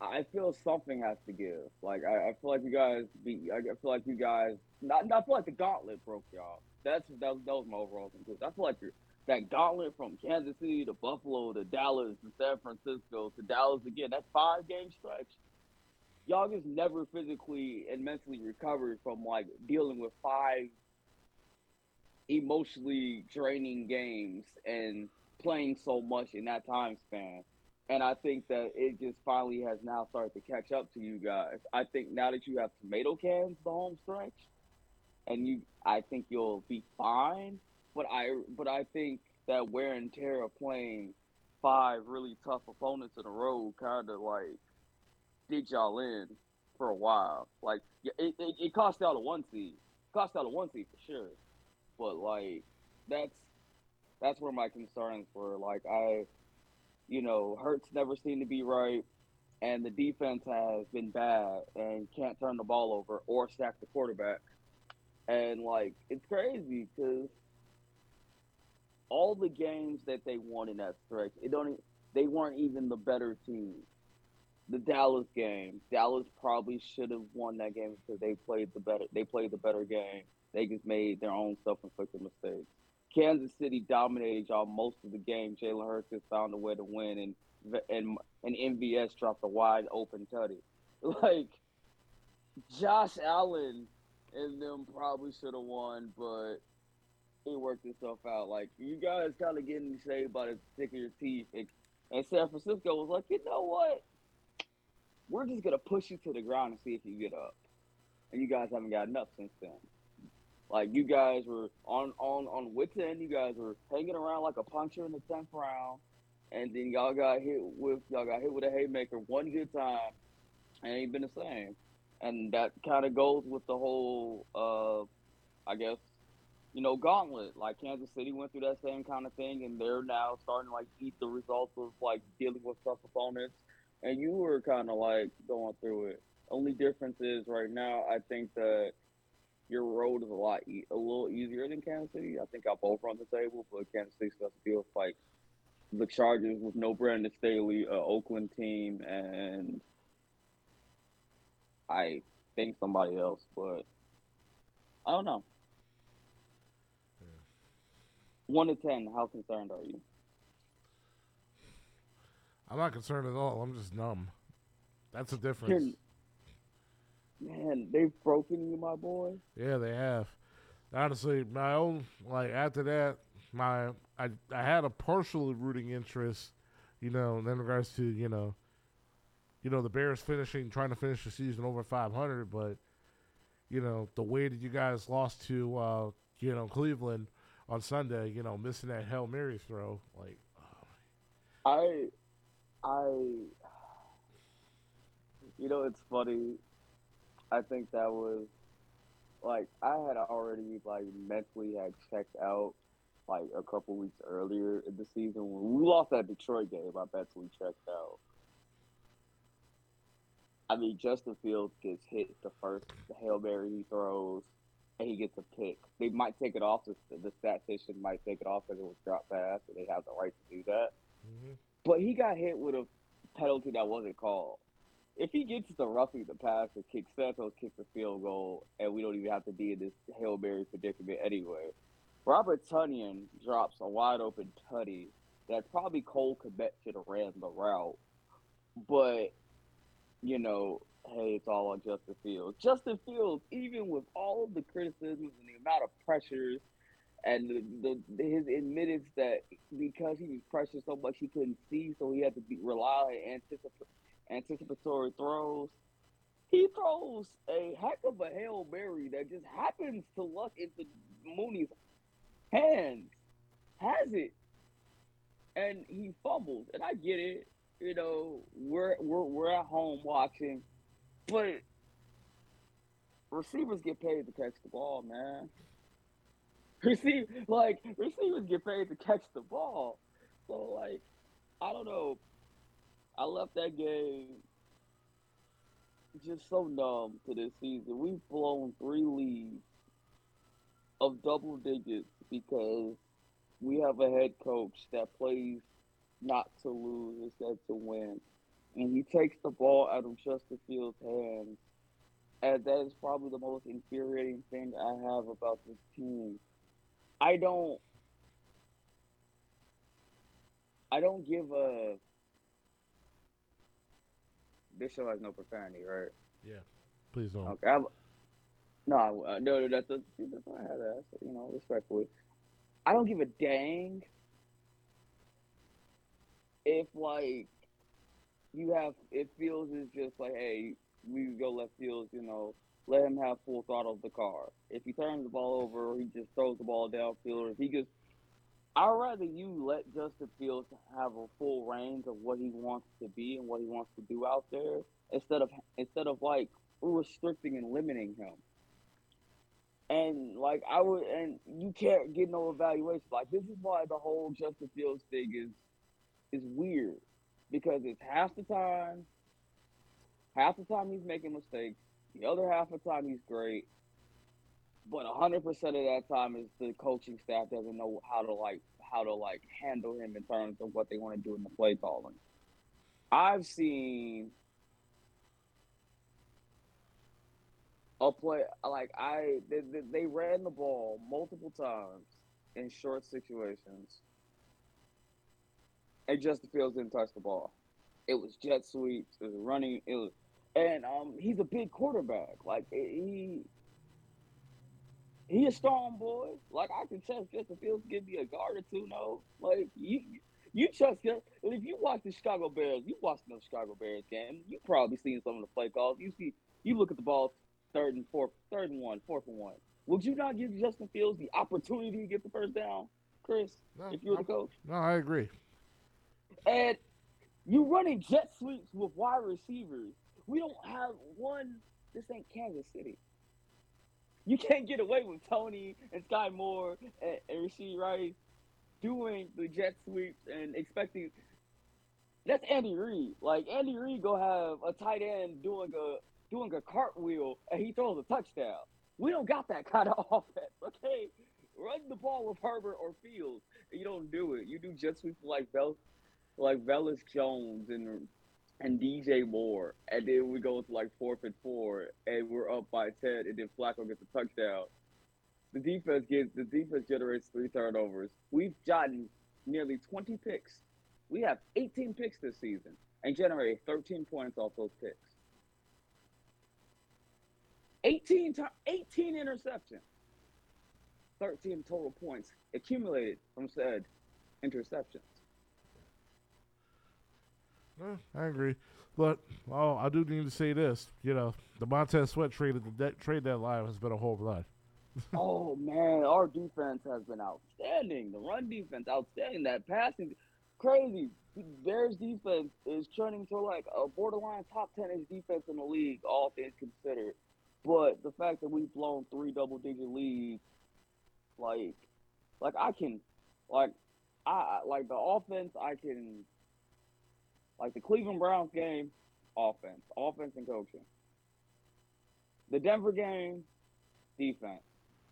I feel something has to give. Like I, I feel like you guys be. I feel like you guys. Not. I feel like the gauntlet broke y'all. That's that, that was my overall conclusion. I feel like that gauntlet from Kansas City to Buffalo to Dallas to San Francisco to Dallas again. That five game stretch. Y'all just never physically and mentally recovered from like dealing with five emotionally draining games and playing so much in that time span. And I think that it just finally has now started to catch up to you guys. I think now that you have tomato cans the home stretch, and you, I think you'll be fine. But I, but I think that wear and tear of playing five really tough opponents in a row kind of like did y'all in for a while. Like it, it, it cost y'all a one seed, cost y'all a one seed for sure. But like that's that's where my concerns were. Like I you know, Hurts never seemed to be right, and the defense has been bad and can't turn the ball over or sack the quarterback. And like, it's crazy because all the games that they won in that stretch, it don't. They weren't even the better team. The Dallas game, Dallas probably should have won that game because they played the better. They played the better game. They just made their own self-inflicted mistakes. Kansas City dominated y'all most of the game. Jalen Hurts just found a way to win, and and and MVS dropped a wide open tutty. Like Josh Allen and them probably should have won, but it worked itself out. Like you guys kind of getting saved by the stick of your teeth, and, and San Francisco was like, you know what? We're just gonna push you to the ground and see if you get up. And you guys haven't gotten up since then. Like you guys were on on on wits end, you guys were hanging around like a puncher in the tenth round, and then y'all got hit with y'all got hit with a haymaker one good time, and ain't been the same. And that kind of goes with the whole, uh, I guess, you know, gauntlet. Like Kansas City went through that same kind of thing, and they're now starting to like eat the results of like dealing with tough opponents. And you were kind of like going through it. Only difference is right now, I think that your road is a lot e- a little easier than Kansas City. I think I'll both run the table, but Kansas City still has to deal with like the Chargers with no Brandon Staley, uh, Oakland team, and I think somebody else, but I don't know. Hmm. One to ten, how concerned are you?
I'm not concerned at all. I'm just numb. That's the difference.
Man, they've broken you, my boy.
Yeah, they have. Honestly, my own like after that, my I I had a partial rooting interest, you know, in regards to you know, you know the Bears finishing trying to finish the season over 500, but you know the way that you guys lost to uh, you know Cleveland on Sunday, you know, missing that hail mary throw, like.
I, I, you know, it's funny. I think that was like I had already like mentally had checked out like a couple weeks earlier in the season when we lost that Detroit game. I mentally checked out. I mean, Justin Fields gets hit the first hail mary he throws, and he gets a pick. They might take it off. The, the statistician might take it off because it was drop pass, and they have the right to do that.
Mm-hmm.
But he got hit with a penalty that wasn't called. If he gets the roughing the pass and kick Santos kicks a field goal, and we don't even have to be in this hail mary predicament anyway. Robert Tonyan drops a wide open tutty that probably Cole Kmet should have ran the route, but you know, hey, it's all on Justin Fields. Justin Fields, even with all of the criticisms and the amount of pressures and the, the, his admittance that because he was pressured so much he couldn't see, so he had to be rely on anticip- anticipatory throws. He throws a heck of a hail mary that just happens to luck into Mooney's hands, has it, and he fumbles. And I get it, you know, we're we're we're at home watching, but receivers get paid to catch the ball, man. Receive like receivers get paid to catch the ball. So like, I don't know. I left that game just so numb to this season. We've blown three leads of double digits because we have a head coach that plays not to lose instead to win. And he takes the ball out of Justin Fields' hands. And that is probably the most infuriating thing I have about this team. I don't I don't give a this show has no profanity, right?
Yeah, please don't.
Okay. No, uh, no, that's a, that's what I had to ask, you know, respectfully. I don't give a dang if like you have if Fields is just like, hey, we go let Fields, you know, let him have full throttle of the car. If he turns the ball over he just throws the ball downfield, or if he just I'd rather you let Justin Fields have a full range of what he wants to be and what he wants to do out there instead of instead of like restricting and limiting him. And like I would, and you can't get no evaluation. Like this is why the whole Justin Fields thing is is weird because it's half the time, half the time he's making mistakes, the other half of the time he's great, but hundred percent of that time is the coaching staff doesn't know how to like how to like handle him in terms of what they want to do in the play calling. I've seen a play like I they, they, they ran the ball multiple times in short situations, and Justin Fields didn't touch the ball. It was jet sweeps. It was running. It was, and um, he's a big quarterback. Like he he a strong boy. Like I can trust Justin Fields give me a guard or two. No, like you, you trust him. If you watch the Chicago Bears, you watch the Chicago Bears game. You probably seen some of the play calls. You see, you look at the ball, third and fourth, third and one, fourth and one. Would you not give Justin Fields the opportunity to get the first down, Chris?
No,
if you're the
I'm-
coach,
No, I agree.
And you running jet sweeps with wide receivers. We don't have one. This ain't Kansas City. You can't get away with Toney and Skyy Moore and, and Rasheed Rice doing the jet sweeps and expecting. That's Andy Reid. Like Andy Reid go have a tight end doing a doing a cartwheel and he throws a touchdown. We don't got that kind of offense. Okay, run the ball with Herbert or Fields. You don't do it. You do jet sweeps like Bell, like Velus Jones and and DJ Moore, and then we go to like fourth and four, and we're up by ten, and then Flacco gets a touchdown. The defense gets the defense generates three turnovers. We've gotten nearly twenty picks. We have eighteen picks this season, and generated thirteen points off those picks. 18 to 18 interceptions. 13 total points accumulated from said interceptions.
Eh, I agree, but oh, I do need to say this. You know, the Montez Sweat trade at the de- trade has been a whole lot.
oh man, our defense has been outstanding. The run defense outstanding. That passing, crazy. Bears defense is turning to like a borderline top ten ish defense in the league, all things considered. But the fact that we've blown three double digit leads, like, like I can, like, I like the offense. I can, like the Cleveland Browns game, offense, offense and coaching. The Denver game, defense.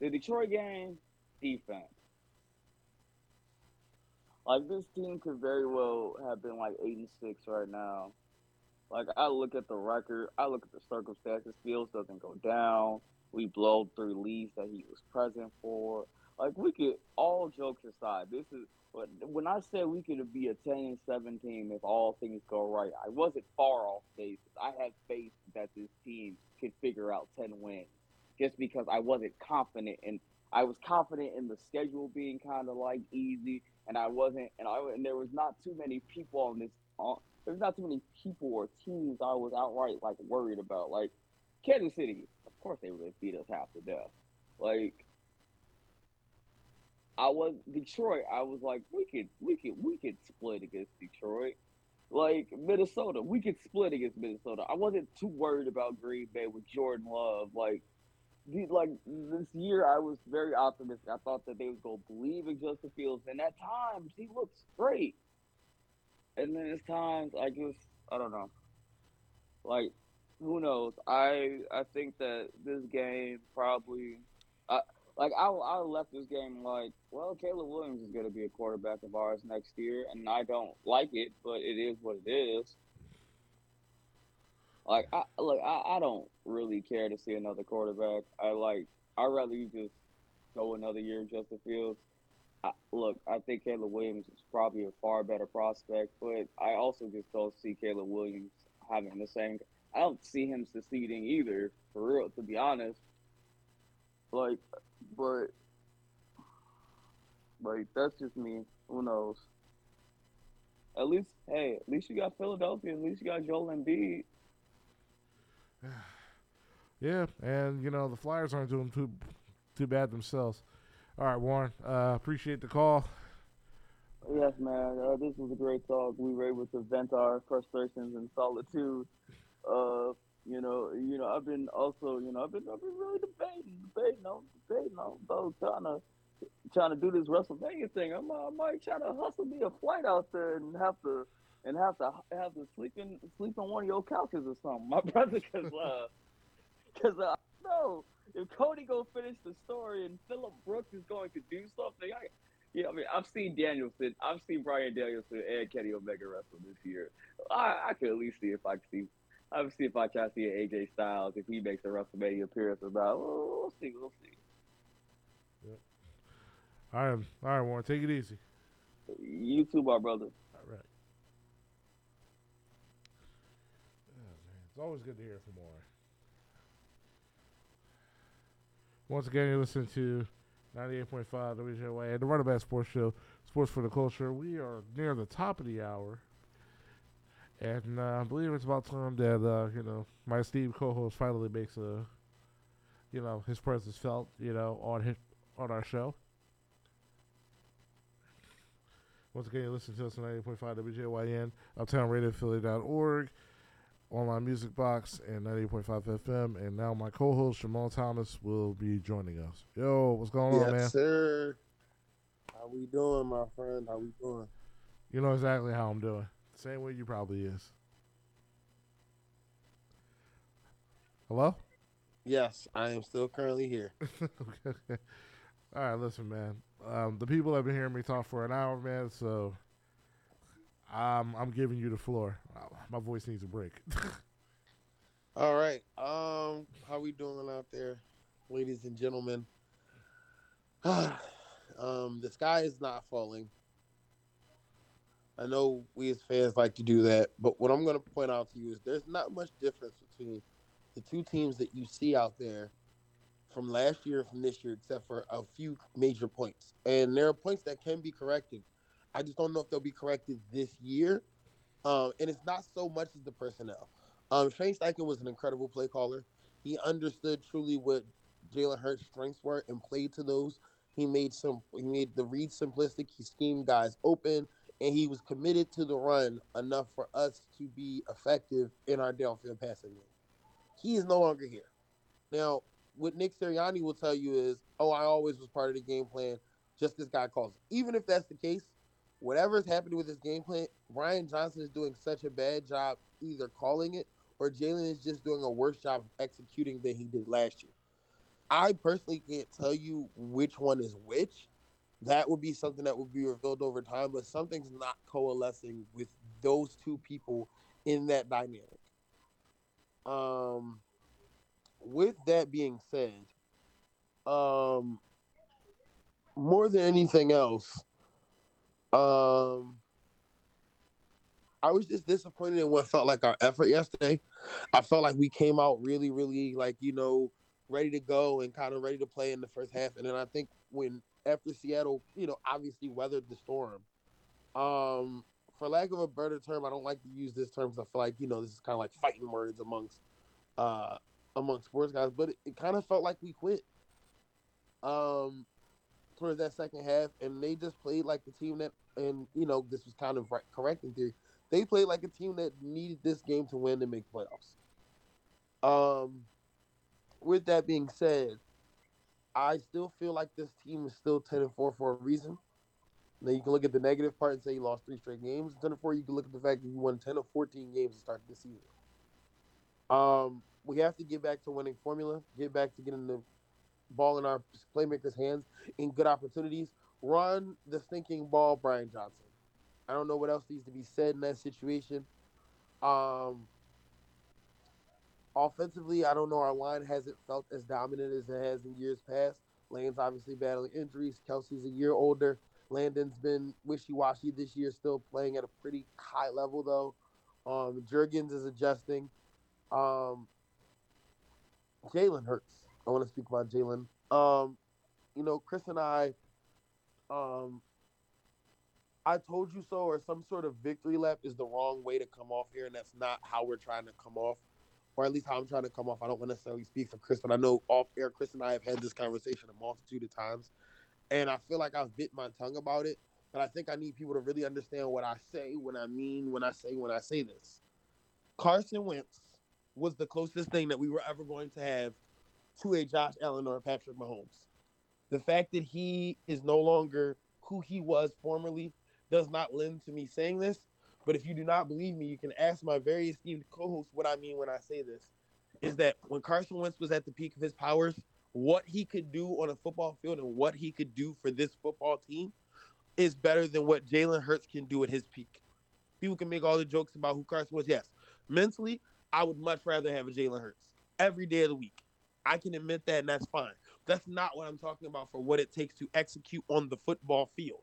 The Detroit game, defense. Like this team could very well have been like eight and six right now. Like I look at the record, I look at the circumstances. Fields doesn't go down. We blow three leads that he was present for. Like we could, all jokes aside, this is when I said we could be a 10 and 7 team if all things go right. I wasn't far off base. I had faith that this team could figure out 10 wins, just because I wasn't confident and I was confident in the schedule being kind of like easy, and I wasn't, and I and there was not too many people on this. Uh, on, there's not too many people or teams I was outright like worried about. Like Kansas City, of course they would beat us half to death. Like I was Detroit. I was like, we could, we could, we could split against Detroit. Like Minnesota, we could split against Minnesota. I wasn't too worried about Green Bay with Jordan Love. Like, like this year, I was very optimistic. I thought that they was gonna believe in Justin Fields, and at times he looks great. And then at times, I just, I don't know. Like, who knows? I I think that this game probably. I, like I, I left this game like, well, Caleb Williams is going to be a quarterback of ours next year, and I don't like it, but it is what it is. Like I look, I, I don't really care to see another quarterback. I like I'd rather you just go another year Justin Fields. I, look, I think Caleb Williams is probably a far better prospect, but I also just don't see Caleb Williams having the same. I don't see him succeeding either, for real. To be honest, like but like that's just me. Who knows? At least, hey, at least you got Philadelphia. At least you got Joel Embiid.
yeah, and you know the Flyers aren't doing too too bad themselves. All right, Warren. Uh, appreciate the call.
Yes, man. Uh, this was a great talk. We were able to vent our frustrations and solitude. Uh, you know, you know, I've been also, you know, I've been, I've been really debating, debating on, debating on those trying to, trying to do this WrestleMania thing. I'm, I might try to hustle me a flight out there and have to, and have to have to sleep in, sleep on one of your couches or something, my brother, because, uh, because uh, no, if Cody go finish the story and Phillip Brooks is going to do something, I, yeah, I mean, I've seen Danielson, I've seen Bryan Danielson and Kenny Omega wrestle this year. I, I could at least see if I could see I'll if I try to see an AJ Styles if he makes a WrestleMania appearance or not. We'll, we'll see. We'll see.
Yep. All right, all right, Warren. Take it easy.
You too, my brother.
All right. Oh, it's always good to hear from Warren. Once again, you're listening to 98.5 WJY, the Run It Back Sports Show, Sports for the Culture. We are near the top of the hour. And uh, I believe it's about time that uh, you know my esteemed co-host finally makes a, you know, his presence felt, you know, on his on our show. Once again, you listen to us on 90.5 WJYN, Uptown Radio, UptownRadioPhilly.org, online music box, and 90.5 FM. And now my co-host Jamal Thomas will be joining us. Yo, what's going
yes,
on, man?
Yes, sir. How we doing, my friend? How we doing?
You know exactly how I'm doing. Same way you probably is. Hello?
Yes, I am still currently here.
okay. All right, listen, man. Um, the people have been hearing me talk for an hour, man. So I'm I'm giving you the floor. My voice needs a break.
All right. Um, how we doing out there, ladies and gentlemen? um, the sky is not falling. I know we as fans like to do that, but what I'm going to point out to you is there's not much difference between the two teams that you see out there from last year from this year, except for a few major points. And there are points that can be corrected. I just don't know if they'll be corrected this year. Um, and it's not so much as the personnel. Um, Shane Steichen was an incredible play caller. He understood truly what Jalen Hurts' strengths were and played to those. He made some. He made the read simplistic. He schemed guys open, and he was committed to the run enough for us to be effective in our downfield passing game. He is no longer here. Now, what Nick Sirianni will tell you is, "Oh, I always was part of the game plan. Just this guy calls it." Even if that's the case, whatever is happening with his game plan, Brian Johnson is doing such a bad job either calling it or Jalen is just doing a worse job executing than he did last year. I personally can't tell you which one is which. That would be something that would be revealed over time, but something's not coalescing with those two people in that dynamic. Um, with that being said, um, more than anything else, um, I was just disappointed in what felt like our effort yesterday. I felt like we came out really, really like you know ready to go and kind of ready to play in the first half, and then I think when after Seattle, you know, obviously weathered the storm. Um, for lack of a better term, I don't like to use this term because I feel like you know this is kind of like fighting words amongst uh amongst sports guys, but it, it kind of felt like we quit. Um, towards that second half, and they just played like the team that, and you know, this was kind of right, correct in theory. They played like a team that needed this game to win to make playoffs. Um, with that being said, I still feel like this team is still ten and four for a reason. Now you can look at the negative part and say you lost three straight games. Ten and four, you can look at the fact that you won ten of fourteen games to start the season. Um, we have to get back to winning formula, get back to getting the ball in our playmakers' hands in good opportunities. Run the stinking ball, Brian Johnson. I don't know what else needs to be said in that situation. Um, offensively, I don't know. Our line hasn't felt as dominant as it has in years past. Lane's obviously battling injuries. Kelce's a year older. Landon's been wishy-washy this year, still playing at a pretty high level though. Um, Jurgens is adjusting. Um, Jalen Hurts. I want to speak about Jalen. Um, you know, Chris and I, um, I told you so, or some sort of victory lap is the wrong way to come off here, and that's not how we're trying to come off, or at least how I'm trying to come off. I don't want to necessarily speak for Chris, but I know off air, Chris and I have had this conversation a multitude of times, and I feel like I've bit my tongue about it. But I think I need people to really understand what I say, when I mean, when I say, when I say this. Carson Wentz was the closest thing that we were ever going to have to a Josh Allen or Patrick Mahomes. The fact that he is no longer who he was formerly does not lend to me saying this. But if you do not believe me, you can ask my very esteemed co-host what I mean when I say this. Is that when Carson Wentz was at the peak of his powers, what he could do on a football field and what he could do for this football team is better than what Jalen Hurts can do at his peak. People can make all the jokes about who Carson was. Yes, mentally, I would much rather have a Jalen Hurts every day of the week. I can admit that, and that's fine. That's not what I'm talking about for what it takes to execute on the football field.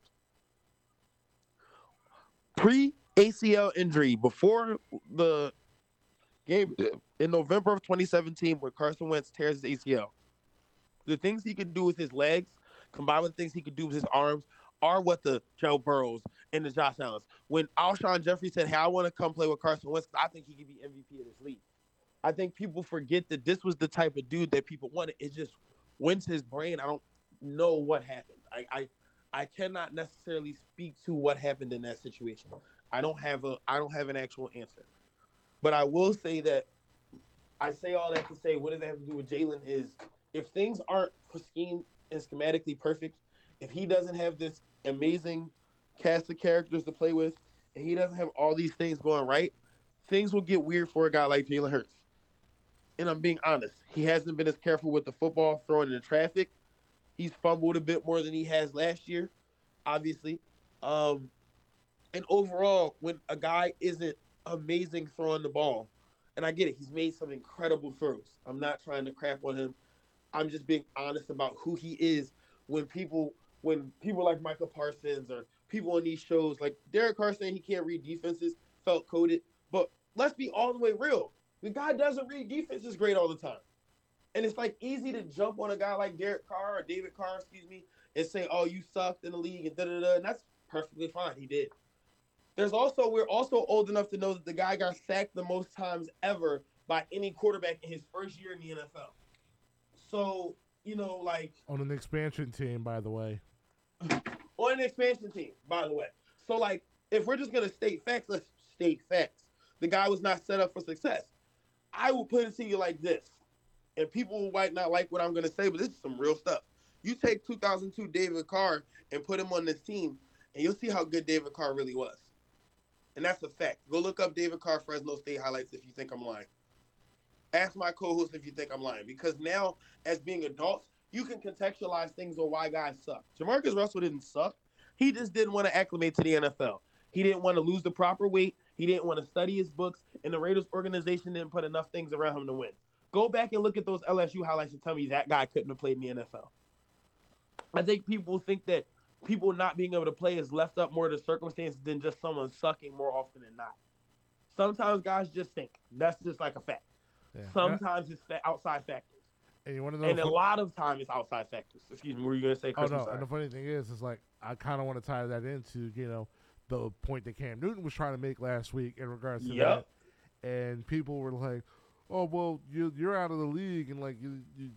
Pre ACL injury, before the game in November of 2017, where Carson Wentz tears his ACL, the things he could do with his legs, combined with the things he could do with his arms, are what the Joe Burrows and the Josh Allen's. When Alshon Jeffery said, "Hey, I want to come play with Carson Wentz," I think he could be MVP of this league. I think people forget that this was the type of dude that people wanted. It just went to his brain. I don't know what happened. I, I I cannot necessarily speak to what happened in that situation. I don't have a I don't have an actual answer. But I will say that I say all that to say what does that have to do with Jalen is if things aren't scheme and schematically perfect, if he doesn't have this amazing cast of characters to play with, and he doesn't have all these things going right, things will get weird for a guy like Jalen Hurts. And I'm being honest, he hasn't been as careful with the football throwing in the traffic. He's fumbled a bit more than he has last year, obviously. Um, and overall, when a guy isn't amazing throwing the ball, and I get it, he's made some incredible throws. I'm not trying to crap on him. I'm just being honest about who he is. When people, when people like Michael Parsons or people on these shows, like Derek Carr saying he can't read defenses, felt coded. But let's be all the way real. The guy doesn't read defenses great all the time. And it's like easy to jump on a guy like Derek Carr or David Carr, excuse me, and say, "Oh, you sucked in the league," and da da da. And that's perfectly fine. He did. There's also we're also old enough to know that the guy got sacked the most times ever by any quarterback in his first year in the NFL. So you know, like
On an expansion team, by the way.
on an expansion team, by the way. So like, if we're just gonna state facts, let's state facts. The guy was not set up for success. I will put it to you like this, and people might not like what I'm gonna say, but this is some real stuff. You take 2002 David Carr and put him on this team, and you'll see how good David Carr really was. And that's a fact. Go look up David Carr Fresno State highlights if you think I'm lying. Ask my co-host if you think I'm lying, because now, as being adults, you can contextualize things on why guys suck. JaMarcus Russell didn't suck. He just didn't want to acclimate to the NFL. He didn't want to lose the proper weight. He didn't want to study his books, and the Raiders organization didn't put enough things around him to win. Go back and look at those LSU highlights and tell me that guy couldn't have played in the NFL. I think people think that people not being able to play is left up more to circumstances than just someone sucking more often than not. Sometimes guys just think that's just like a fact.
Yeah.
Sometimes it's outside factors,
And you want to know?
and a lot of time it's outside factors. Excuse me, were you gonna say?
Oh
Chris? I'm
no! And the funny thing is, is like I kind of want to tie that into you know the point that Cam Newton was trying to make last week in regards to
Yep.
that, and people were like, "Oh well, you're you're out of the league and like you you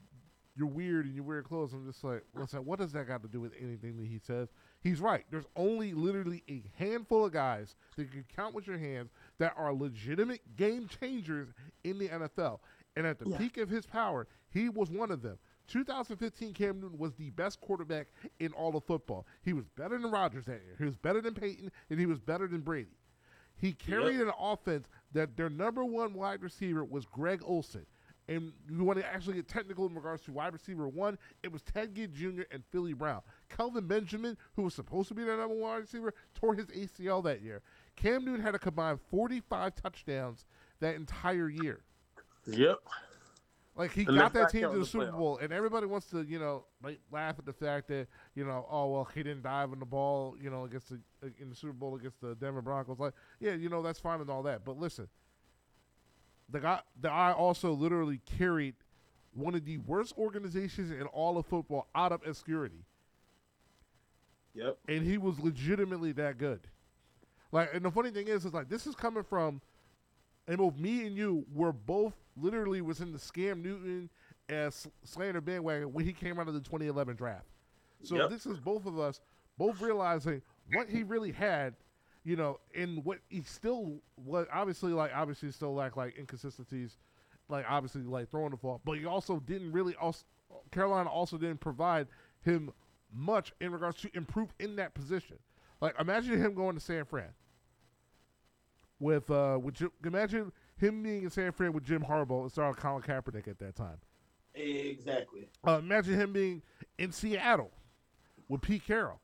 you're weird and you wear clothes." I'm just like, listen, what does that got to do with anything that he says? He's right. There's only literally a handful of guys that you can count with your hands that are legitimate game changers in the NFL. And at the
Yeah.
peak of his power, he was one of them. 2015 Cam Newton was the best quarterback in all of football. He was better than Rodgers that year. He was better than Peyton, and he was better than Brady. He carried an offense that their number one wide receiver was Greg Olsen. And you want to actually get technical in regards to wide receiver one, it was Ted Ginn Jr. and Philly Brown. Kelvin Benjamin, who was supposed to be their number one wide receiver, tore his ACL that year. Cam Newton had a combined 45 touchdowns that entire year.
Yep.
Like he got that team to the Super. Bowl, and everybody wants to, you know, like laugh at the fact that, you know, oh well, he didn't dive in the ball, you know, against the uh, in the Super Bowl against the Denver Broncos. Like, yeah, you know, that's fine and all that, but listen, the guy, the guy also literally carried one of the worst organizations in all of football out of obscurity,
Yep.
and he was legitimately that good. Like, and the funny thing is, is like this is coming from, and both me and you were both literally was in the scam Newton as slander bandwagon when he came out of the 2011 draft. So
Yep.
this is both of us both realizing what he really had, you know, and what he still what obviously like obviously still lacked like inconsistencies, like obviously like throwing the ball, but he also didn't really also Carolina also didn't provide him much in regards to improve in that position. Like imagine him going to San Fran with uh with Jim, imagine him being in San Fran with Jim Harbaugh and of Colin Kaepernick at that time.
Exactly.
Uh, imagine him being in Seattle with Pete Carroll.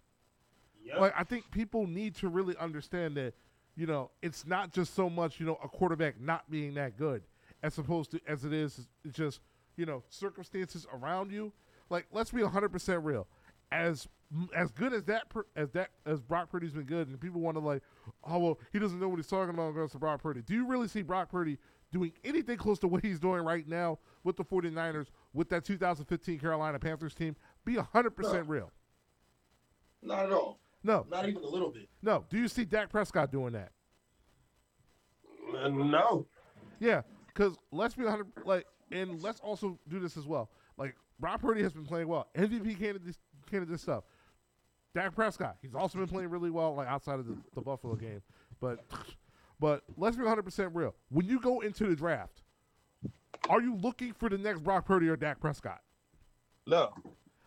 Yep.
Like I think people need to really understand that, you know, it's not just so much you know a quarterback not being that good, as opposed to as it is it's just you know circumstances around you. Like let's be hundred percent real. As as good as that as that as Brock Purdy's been good, and people want to like, oh well, he doesn't know what he's talking about to Brock Purdy. Do you really see Brock Purdy doing anything close to what he's doing right now with the 49ers with that 2015 Carolina Panthers team? Be hundred percent real.
Not at all.
No,
Not even a little bit.
no. Do you see Dak Prescott doing that?
Uh, no.
Yeah, because let's be 100 like, and let's also do this as well. Like, Brock Purdy has been playing well, MVP candidate, candidate stuff. Dak Prescott, he's also been playing really well, like outside of the, the Buffalo game. But, but let's be 100 percent real. When you go into the draft, are you looking for the next Brock Purdy or Dak Prescott?
No.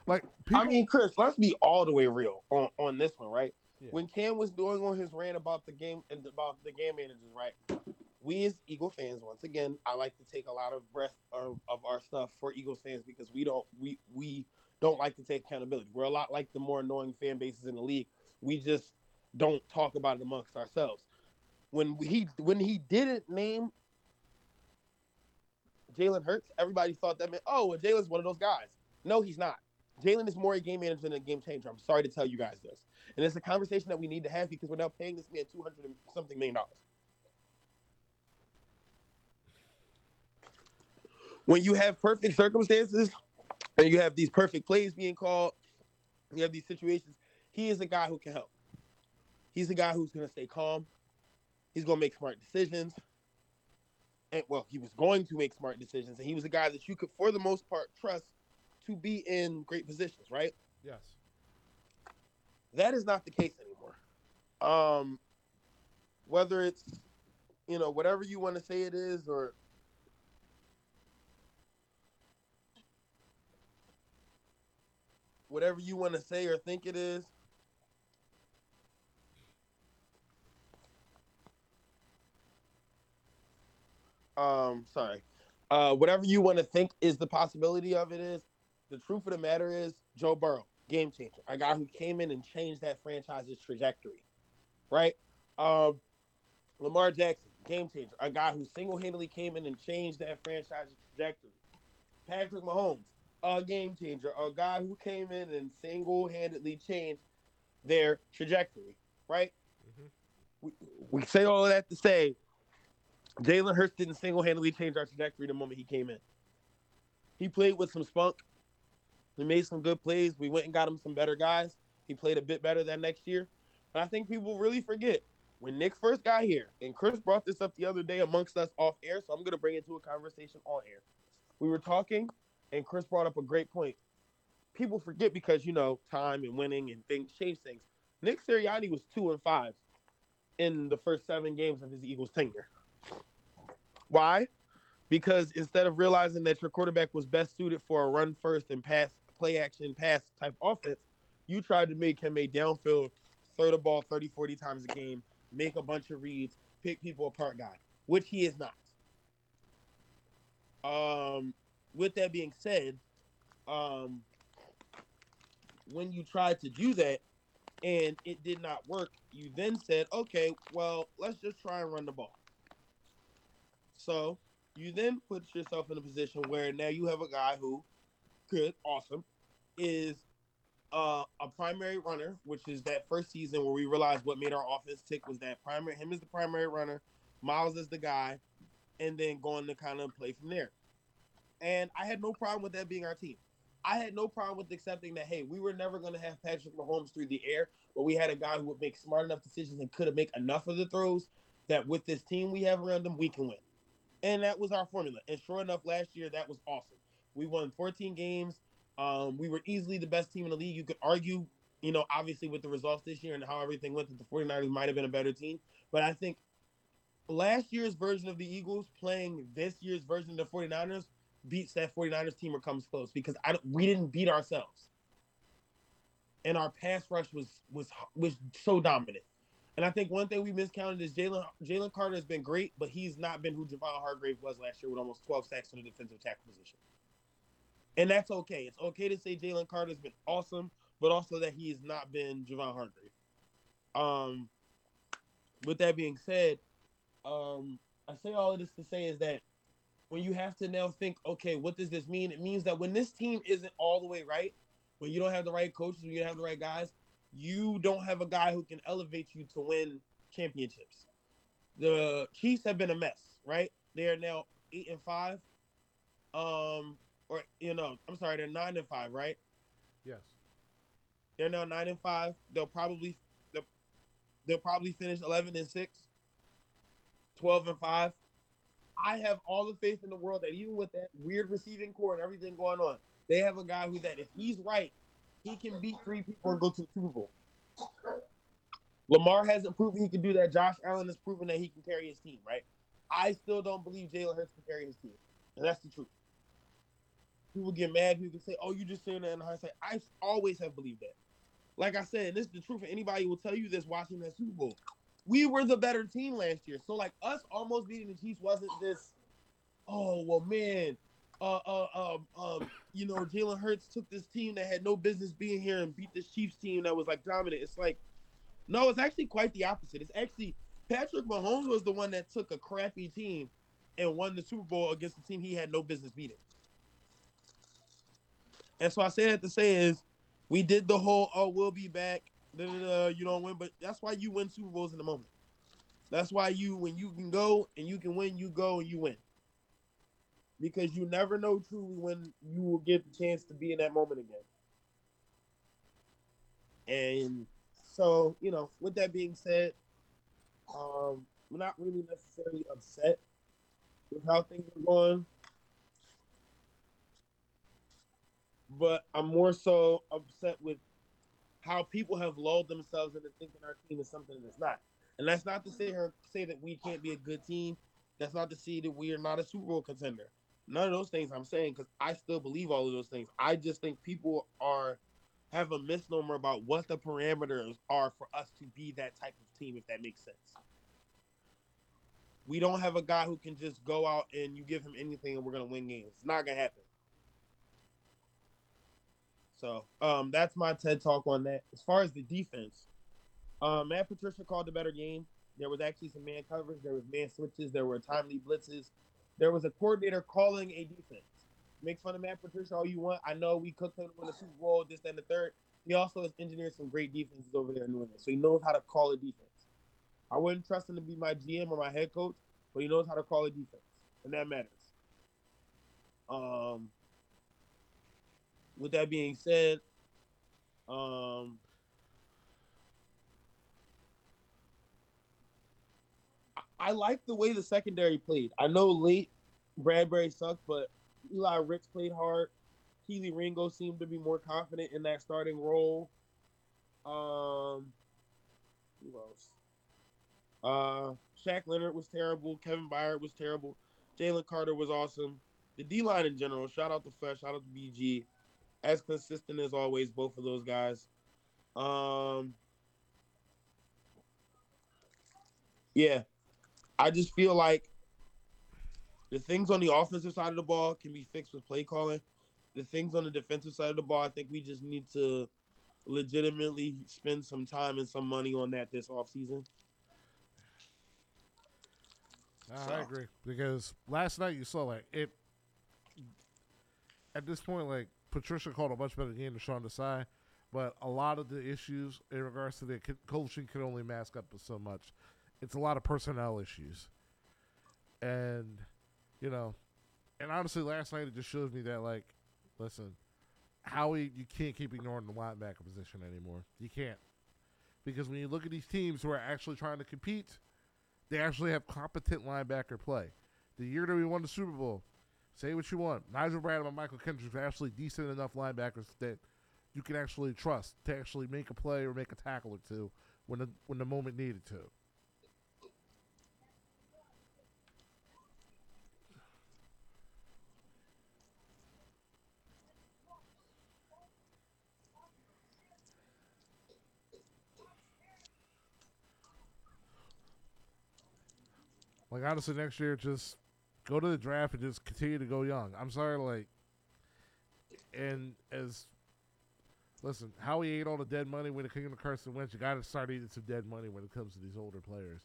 Like, people,
I mean, Chris, let's be all the way real on, on this one, right?
Yeah.
When Cam was doing on his rant about the game and about the game managers, right? We as Eagle fans, once again, I like to take a lot of breath of, of our stuff for Eagles fans because we don't we we don't like to take accountability. We're a lot like the more annoying fan bases in the league. We just don't talk about it amongst ourselves. When he when he didn't name Jalen Hurts, everybody thought that meant, oh, well, Jalen's one of those guys. No, he's not. Jalen is more a game manager than a game changer. I'm sorry to tell you guys this. And it's a conversation that we need to have because we're now paying this man 200 and something million dollars. when you have perfect circumstances and you have these perfect plays being called, you have these situations, he is a guy who can help. He's a guy who's going to stay calm. He's going to make smart decisions. And well, he was going to make smart decisions, and he was a guy that you could, for the most part, trust to be in great positions, right?
Yes.
That is not the case anymore. Um, whether it's you know whatever you want to say it is, or whatever you want to say or think it is. Um, sorry. Uh, whatever you want to think is the possibility of it is. The truth of the matter is Joe Burrow, game changer, a guy who came in and changed that franchise's trajectory, right? Um, Lamar Jackson, game changer, a guy who single-handedly came in and changed that franchise's trajectory. Patrick Mahomes, a game changer, a guy who came in and single-handedly changed their trajectory, right?
Mhm.
We, we say all of that to say Jalen Hurts didn't single-handedly change our trajectory the moment he came in. He played with some spunk. He made some good plays. We went and got him some better guys. He played a bit better that next year. But I think people really forget when Nick first got here, and Chris brought this up the other day amongst us off air, so I'm going to bring it to a conversation on air. We were talking, and Chris brought up a great point. People forget because, you know, time and winning and things change things. Nick Sirianni was two and five in the first seven games of his Eagles tenure. Why? Because instead of realizing that your quarterback was best suited for a run first and pass, play action, pass type offense, you tried to make him a downfield, throw the ball 30, 40 times a game, make a bunch of reads, pick people apart guy, which he is not. Um, with that being said, um, when you tried to do that and it did not work, you then said, okay, well, let's just try and run the ball. So you then put yourself in a position where now you have a guy who, good, awesome, is uh, a primary runner, which is that first season where we realized what made our offense tick was that primary him is the primary runner, Miles is the guy, and then going to kind of play from there. And I had no problem with that being our team. I had no problem with accepting that, hey, we were never going to have Patrick Mahomes through the air, but we had a guy who would make smart enough decisions and could have make enough of the throws that with this team we have around him, we can win. And that was our formula. And sure enough, last year that was awesome. We won 14 games. Um, we were easily the best team in the league. You could argue, you know, obviously with the results this year and how everything went, that the 49ers might have been a better team. But I think last year's version of the Eagles playing this year's version of the 49ers beats that 49ers team or comes close because I we didn't beat ourselves. And our pass rush was was was so dominant. And I think one thing we miscounted is Jalen Jalen Carter has been great, but he's not been who Javon Hargrave was last year with almost 12 sacks in the defensive tackle position. And that's okay. It's okay to say Jalen Carter's been awesome, but also that he has not been Javon Hargrave. Um, with that being said, um, I say all of this to say is that when you have to now think, okay, what does this mean? It means that when this team isn't all the way right, when you don't have the right coaches, when you don't have the right guys, you don't have a guy who can elevate you to win championships. The Chiefs have been a mess, right? They are now eight and five. Um, or you know, I'm sorry, they're nine and five, right?
Yes.
They're now nine and five. They'll probably they'll, they'll probably finish eleven and six, 12 and five. I have all the faith in the world that even with that weird receiving core and everything going on, they have a guy who that if he's right, he can beat three people and go to the Super Bowl. Lamar hasn't proven he can do that. Josh Allen has proven that he can carry his team, right? I still don't believe Jalen Hurts can carry his team. And that's the truth. People get mad. People say, oh, you just saying that in hindsight. I always have believed that. Like I said, this is the truth. And anybody will tell you this watching that Super Bowl. We were the better team last year. So, like, us almost beating the Chiefs wasn't this, oh, well, man, uh, uh, um, um, you know, Jalen Hurts took this team that had no business being here and beat this Chiefs team that was like dominant. It's like, no, it's actually quite the opposite. It's actually Patrick Mahomes was the one that took a crappy team and won the Super Bowl against a team he had no business beating. And so I say that to say is, we did the whole oh we'll be back, da, you don't win, but that's why you win Super Bowls in the moment. That's why you when you can go and you can win, you go and you win. because you never know truly when you will get the chance to be in that moment again. And so, you know, with that being said, um, we're not really necessarily upset with how things are going. But I'm more so upset with how people have lulled themselves into thinking our team is something that's not. And that's not to say here say that we can't be a good team. That's not to say that we are not a Super Bowl contender. None of those things I'm saying because I still believe all of those things. I just think people are have a misnomer about what the parameters are for us to be that type of team, if that makes sense. We don't have a guy who can just go out and you give him anything and we're gonna win games. It's not gonna happen. So um, that's my TED talk on that. As far as the defense, um, Matt Patricia called a better game. There was actually some man coverage. There was man switches. There were timely blitzes. There was a coordinator calling a defense. Make fun of Matt Patricia all you want. I know we cooked him win the Super Bowl, this, and the third. He also has engineered some great defenses over there in New England, so he knows how to call a defense. I wouldn't trust him to be my GM or my head coach, but he knows how to call a defense, and that matters. Um, with that being said, um, I, like the way the secondary played. I know late Bradberry sucked, but Eli Ricks played hard. Kelee Ringo seemed to be more confident in that starting role. Um, who else? Uh, Shaq Leonard was terrible. Kevin Byard was terrible. Jalen Carter was awesome. The D line in general, shout out to Fletch, shout out to BG. As consistent as always, both of those guys. Um, yeah, I just feel like the things on the offensive side of the ball can be fixed with play calling. The things on the defensive side of the ball, I think we just need to legitimately spend some time and some money on that this offseason.
I agree because last night you saw like it. At this point, like Patricia called a much better game than Sean Desai, but a lot of the issues in regards to the coaching can only mask up so much. It's a lot of personnel issues, and you know, and honestly, last night it just shows me that like, listen, Howie, you can't keep ignoring the linebacker position anymore. You can't because when you look at these teams who are actually trying to compete, they actually have competent linebacker play. The year that we won the Super Bowl, say what you want, Nigel Bradham and Mychal Kendricks are actually decent enough linebackers that you can actually trust to actually make a play or make a tackle or two when the when the moment needed to. Like honestly, next year just go to the draft and just continue to go young. I'm sorry, like, and as listen, Howie ate all the dead money when it came to Carson Wentz. You got to start eating some dead money when it comes to these older players.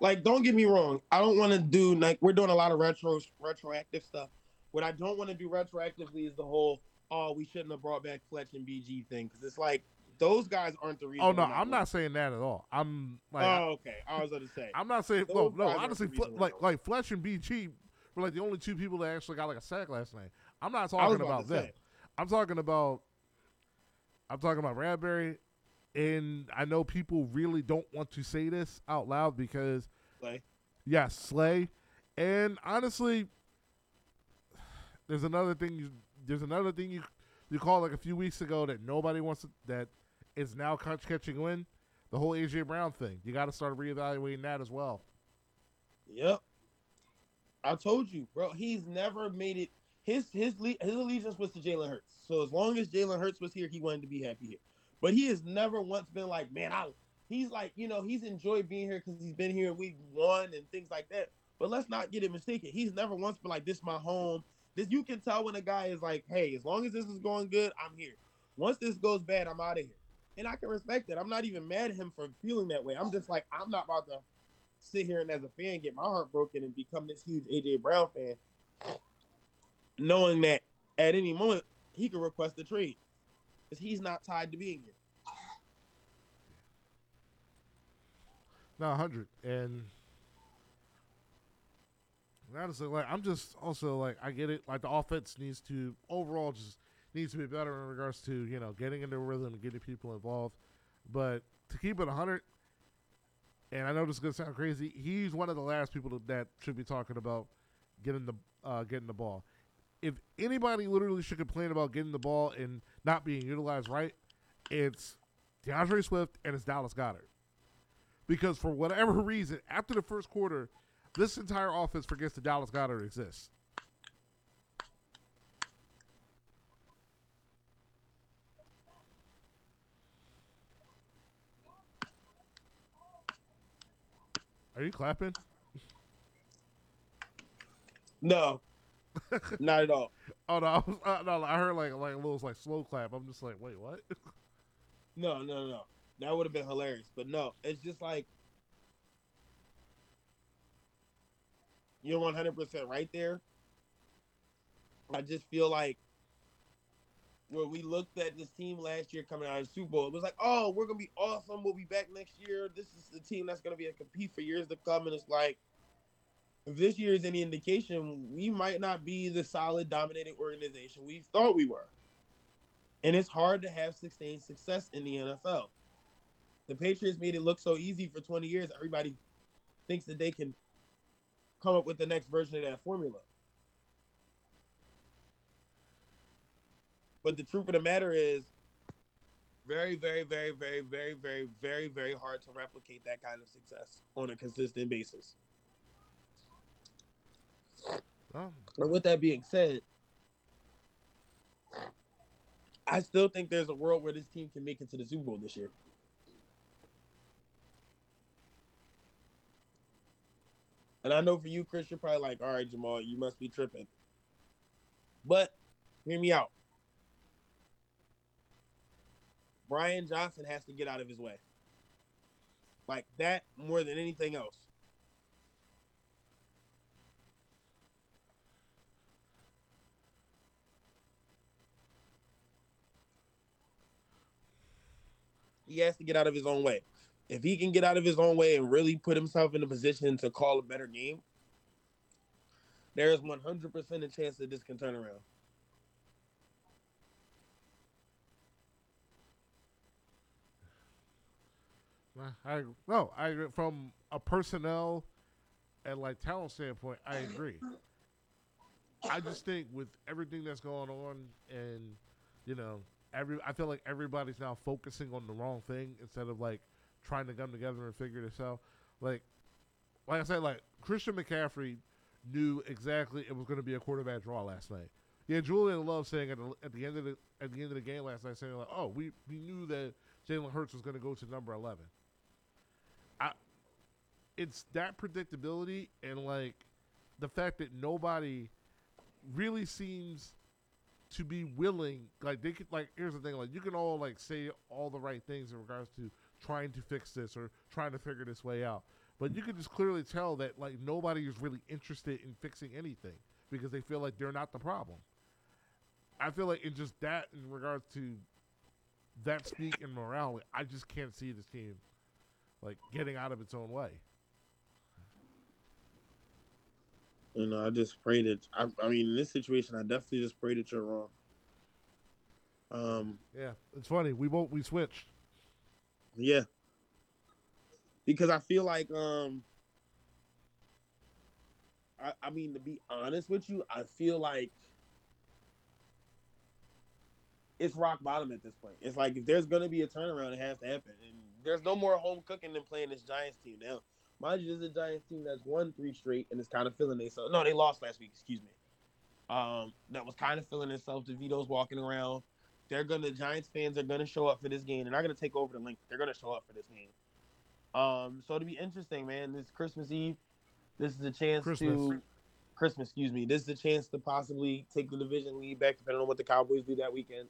Like, don't get me wrong. I don't want to do like we're doing a lot of retro retroactive stuff. What I don't want to do retroactively is the whole oh we shouldn't have brought back Fletch and BG thing because it's like those guys aren't the reason.
Oh no, I'm
winning.
not saying that at all. I'm like,
oh okay. I was going to say.
I'm not saying
Those
no, no. Honestly, like like Fletch and BG were like the only two people that actually got like a sack last night. I'm not talking about
to
them.
say.
I'm talking about I'm talking about Bradberry, and I know people really don't want to say this out loud because
Slay.
yes, Slay, and honestly, there's another thing. You, there's another thing you you called like a few weeks ago that nobody wants to, that is now catch catching wind. The whole AJ Brown thing. You got to start reevaluating that as well.
Yep. I told you, bro. He's never made it. His his his allegiance was to Jalen Hurts. So as long as Jalen Hurts was here, he wanted to be happy here. But he has never once been like, man, I. He's like, you know, he's enjoyed being here because he's been here and we won and things like that. But let's not get it mistaken. He's never once been like, this my home. This you can tell when a guy is like, hey, as long as this is going good, I'm here. Once this goes bad, I'm out of here. And I can respect that. I'm not even mad at him for feeling that way. I'm just like, I'm not about to sit here and as a fan get my heart broken and become this huge AJ Brown fan, knowing that at any moment he could request a trade because he's not tied to being here.
No, hundred and honestly, like I'm just also like I get it. Like the offense needs to overall just needs to be better in regards to you know getting into rhythm and getting people involved. But to keep it 100, and I know this is gonna sound crazy, he's one of the last people that, that should be talking about getting the uh, getting the ball. If anybody literally should complain about getting the ball and not being utilized right, it's D'Andre Swift and it's Dallas Goedert. Because for whatever reason, after the first quarter, this entire offense forgets that Dallas Goedert exists. Are you clapping?
No, not at all.
Oh no, I, was, uh, no, I heard like like a little like slow clap. I'm just like, wait, what?
No, no, no. That would have been hilarious. But no, it's just like you're 100 percent right there. I just feel like when we looked at this team last year coming out of the Super Bowl, it was like, oh, we're gonna be awesome. We'll be back next year. This is the team that's gonna be a compete for years to come. And it's like, if this year is any indication, we might not be the solid, dominating organization we thought we were. And it's hard to have sustained success in the NFL. The Patriots made it look so easy for 20 years. Everybody thinks that they can come up with the next version of that formula. But the truth of the matter is, very, very, very, very, very, very, very, very hard to replicate that kind of success on a consistent basis.
Oh,
But with that being said, I still think there's a world where this team can make it to the Super Bowl this year. And I know for you, Chris, you're probably like, all right, Jamal, you must be tripping. But hear me out. Brian Johnson has to get out of his way. Like that more than anything else. He has to get out of his own way. If he can get out of his own way and really put himself in a position to call a better game, there is 100% a chance that this can turn around.
I no, I from a personnel and like talent standpoint, I agree. I just think with everything that's going on, and you know, every I feel like everybody's now focusing on the wrong thing instead of like trying to come together and figure this out. Like, like I said, like Christian McCaffrey knew exactly it was going to be a quarterback draw last night. Yeah, Julian Love saying at the, at the end of the at the end of the game last night, saying like, "Oh, we we knew that Jalen Hurts was going to go to number 11." It's that predictability and like the fact that nobody really seems to be willing. Like they could like here's the thing, like you can all like say all the right things in regards to trying to fix this or trying to figure this way out. But you can just clearly tell that like nobody is really interested in fixing anything because they feel like they're not the problem. I feel like in just that in regards to that speak and morale, I just can't see this team like getting out of its own way.
You know, I just pray that. I, I mean, in this situation, I definitely just pray that you're wrong. Um,
Yeah, it's funny. We both we switched.
yeah, because I feel like, um, I, I mean, to be honest with you, I feel like it's rock bottom at this point. It's like if there's gonna be a turnaround, it has to happen. And there's no more home cooking than playing this Giants team now. Mind you, this is a Giants team that's won three straight and is kind of feeling themselves. No, they lost last week. Excuse me. Um, that was kind of feeling itself. DeVito's walking around. They're gonna the Giants fans are gonna show up for this game. They're not gonna take over the Linc. They're gonna show up for this game. Um, so to be interesting, man. This Christmas Eve. This is a chance
Christmas.
to Christmas. Excuse me. This is a chance to possibly take the division lead back, depending on what the Cowboys do that weekend.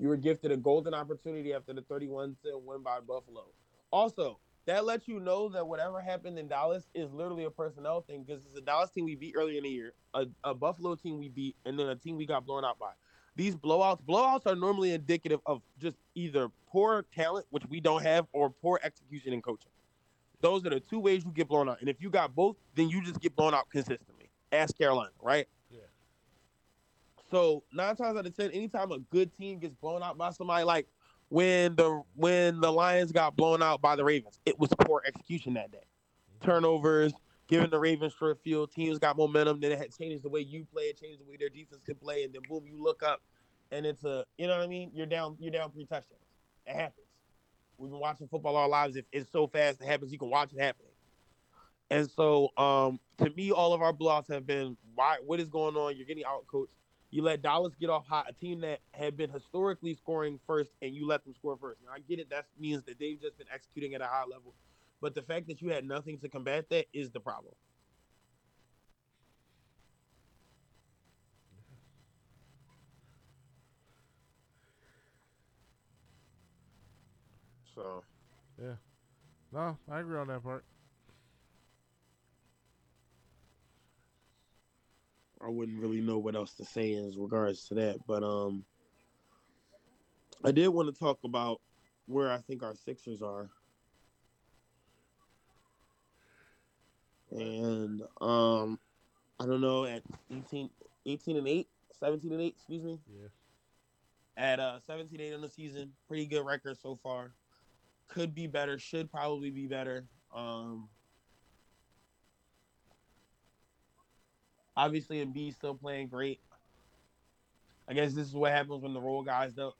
You were gifted a golden opportunity after the 31 to win by Buffalo. Also, that lets you know that whatever happened in Dallas is literally a personnel thing because it's a Dallas team we beat earlier in the year, a, a Buffalo team we beat, and then a team we got blown out by. These blowouts, blowouts are normally indicative of just either poor talent, which we don't have, or poor execution and coaching. Those are the two ways you get blown out. And if you got both, then you just get blown out consistently. Ask Carolina, right? So nine times out of ten, anytime a good team gets blown out by somebody, like when the when the Lions got blown out by the Ravens, it was poor execution that day. Turnovers, giving the Ravens short field, teams got momentum, then it had changed the way you play, it changed the way their defense could play, and then boom, you look up and it's a you know what I mean? You're down you're down three touchdowns. It happens. We've been watching football our lives. If it's so fast it happens, you can watch it happening. And so um to me, all of our blowouts have been why what is going on? You're getting out coached. You let Dallas get off hot, a team that had been historically scoring first, and you let them score first. Now I get it. That means that they've just been executing at a high level. But the fact that you had nothing to combat that is the problem. So yeah.
No, I agree on that part.
I wouldn't really know what else to say in regards to that. But um I did want to talk about where I think our Sixers are. And um I don't know at 18, 18 and 8, 17 and 8, excuse me.
Yeah.
At uh 17 8 in the season, pretty good record so far. Could be better, should probably be better. Um Obviously, Embiid still playing great. I guess this is what happens when the role guys don't.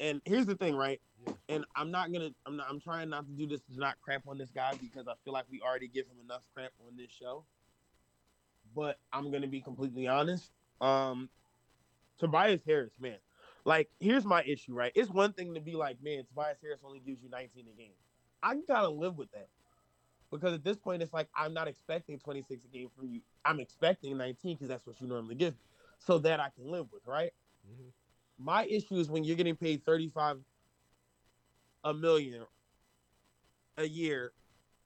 And here's the thing, right?
Yeah.
And I'm not gonna. I'm not. I'm trying not to do this to not crap on this guy because I feel like we already give him enough crap on this show. But I'm gonna be completely honest. Um, Tobias Harris, man. Like, here's my issue, right? It's one thing to be like, man, Tobias Harris only gives you 19 a game. I can kind of live with that because at this point, it's like I'm not expecting 26 a game from you. I'm expecting 19 because that's what you normally give, me. so that I can live with, right?
Mhm.
My issue is when you're getting paid 35 a million a year,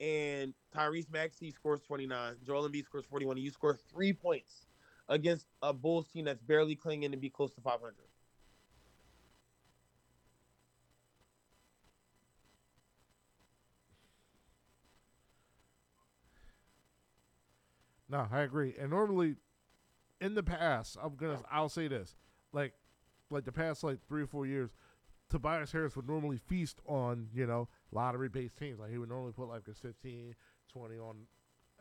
and Tyrese Maxey scores 29, Joel Embiid scores 41, and you score three points against a Bulls team that's barely clinging to be close to 500.
No, I agree. And normally, in the past, I'm gonna, I'll say this, like, like the past like three or four years, Tobias Harris would normally feast on you know lottery-based teams. Like he would normally put like a 15, 20 on,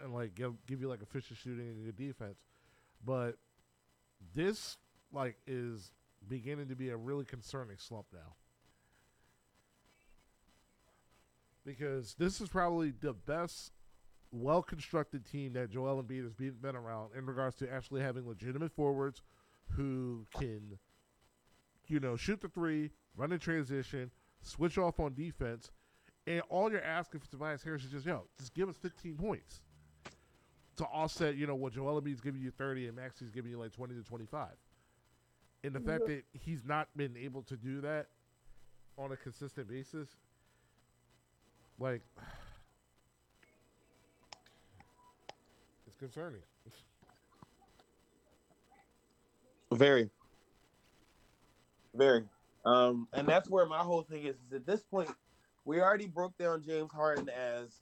and like give give you like efficient shooting and good defense. But this like is beginning to be a really concerning slump now. Because this is probably the best well constructed team that Joel Embiid has been, been around in regards to actually having legitimate forwards who can, you know, shoot the three, run in transition, switch off on defense, and all you're asking for Tobias Harris is just, yo, just give us 15 points to offset, you know, what Joel Embiid's giving you 30 and Maxey's giving you like 20 to 25. And the fact that he's not been able to do that on a consistent basis, like, concerning.
Very. Very. Um, and that's where my whole thing is, is at this point, we already broke down James Harden as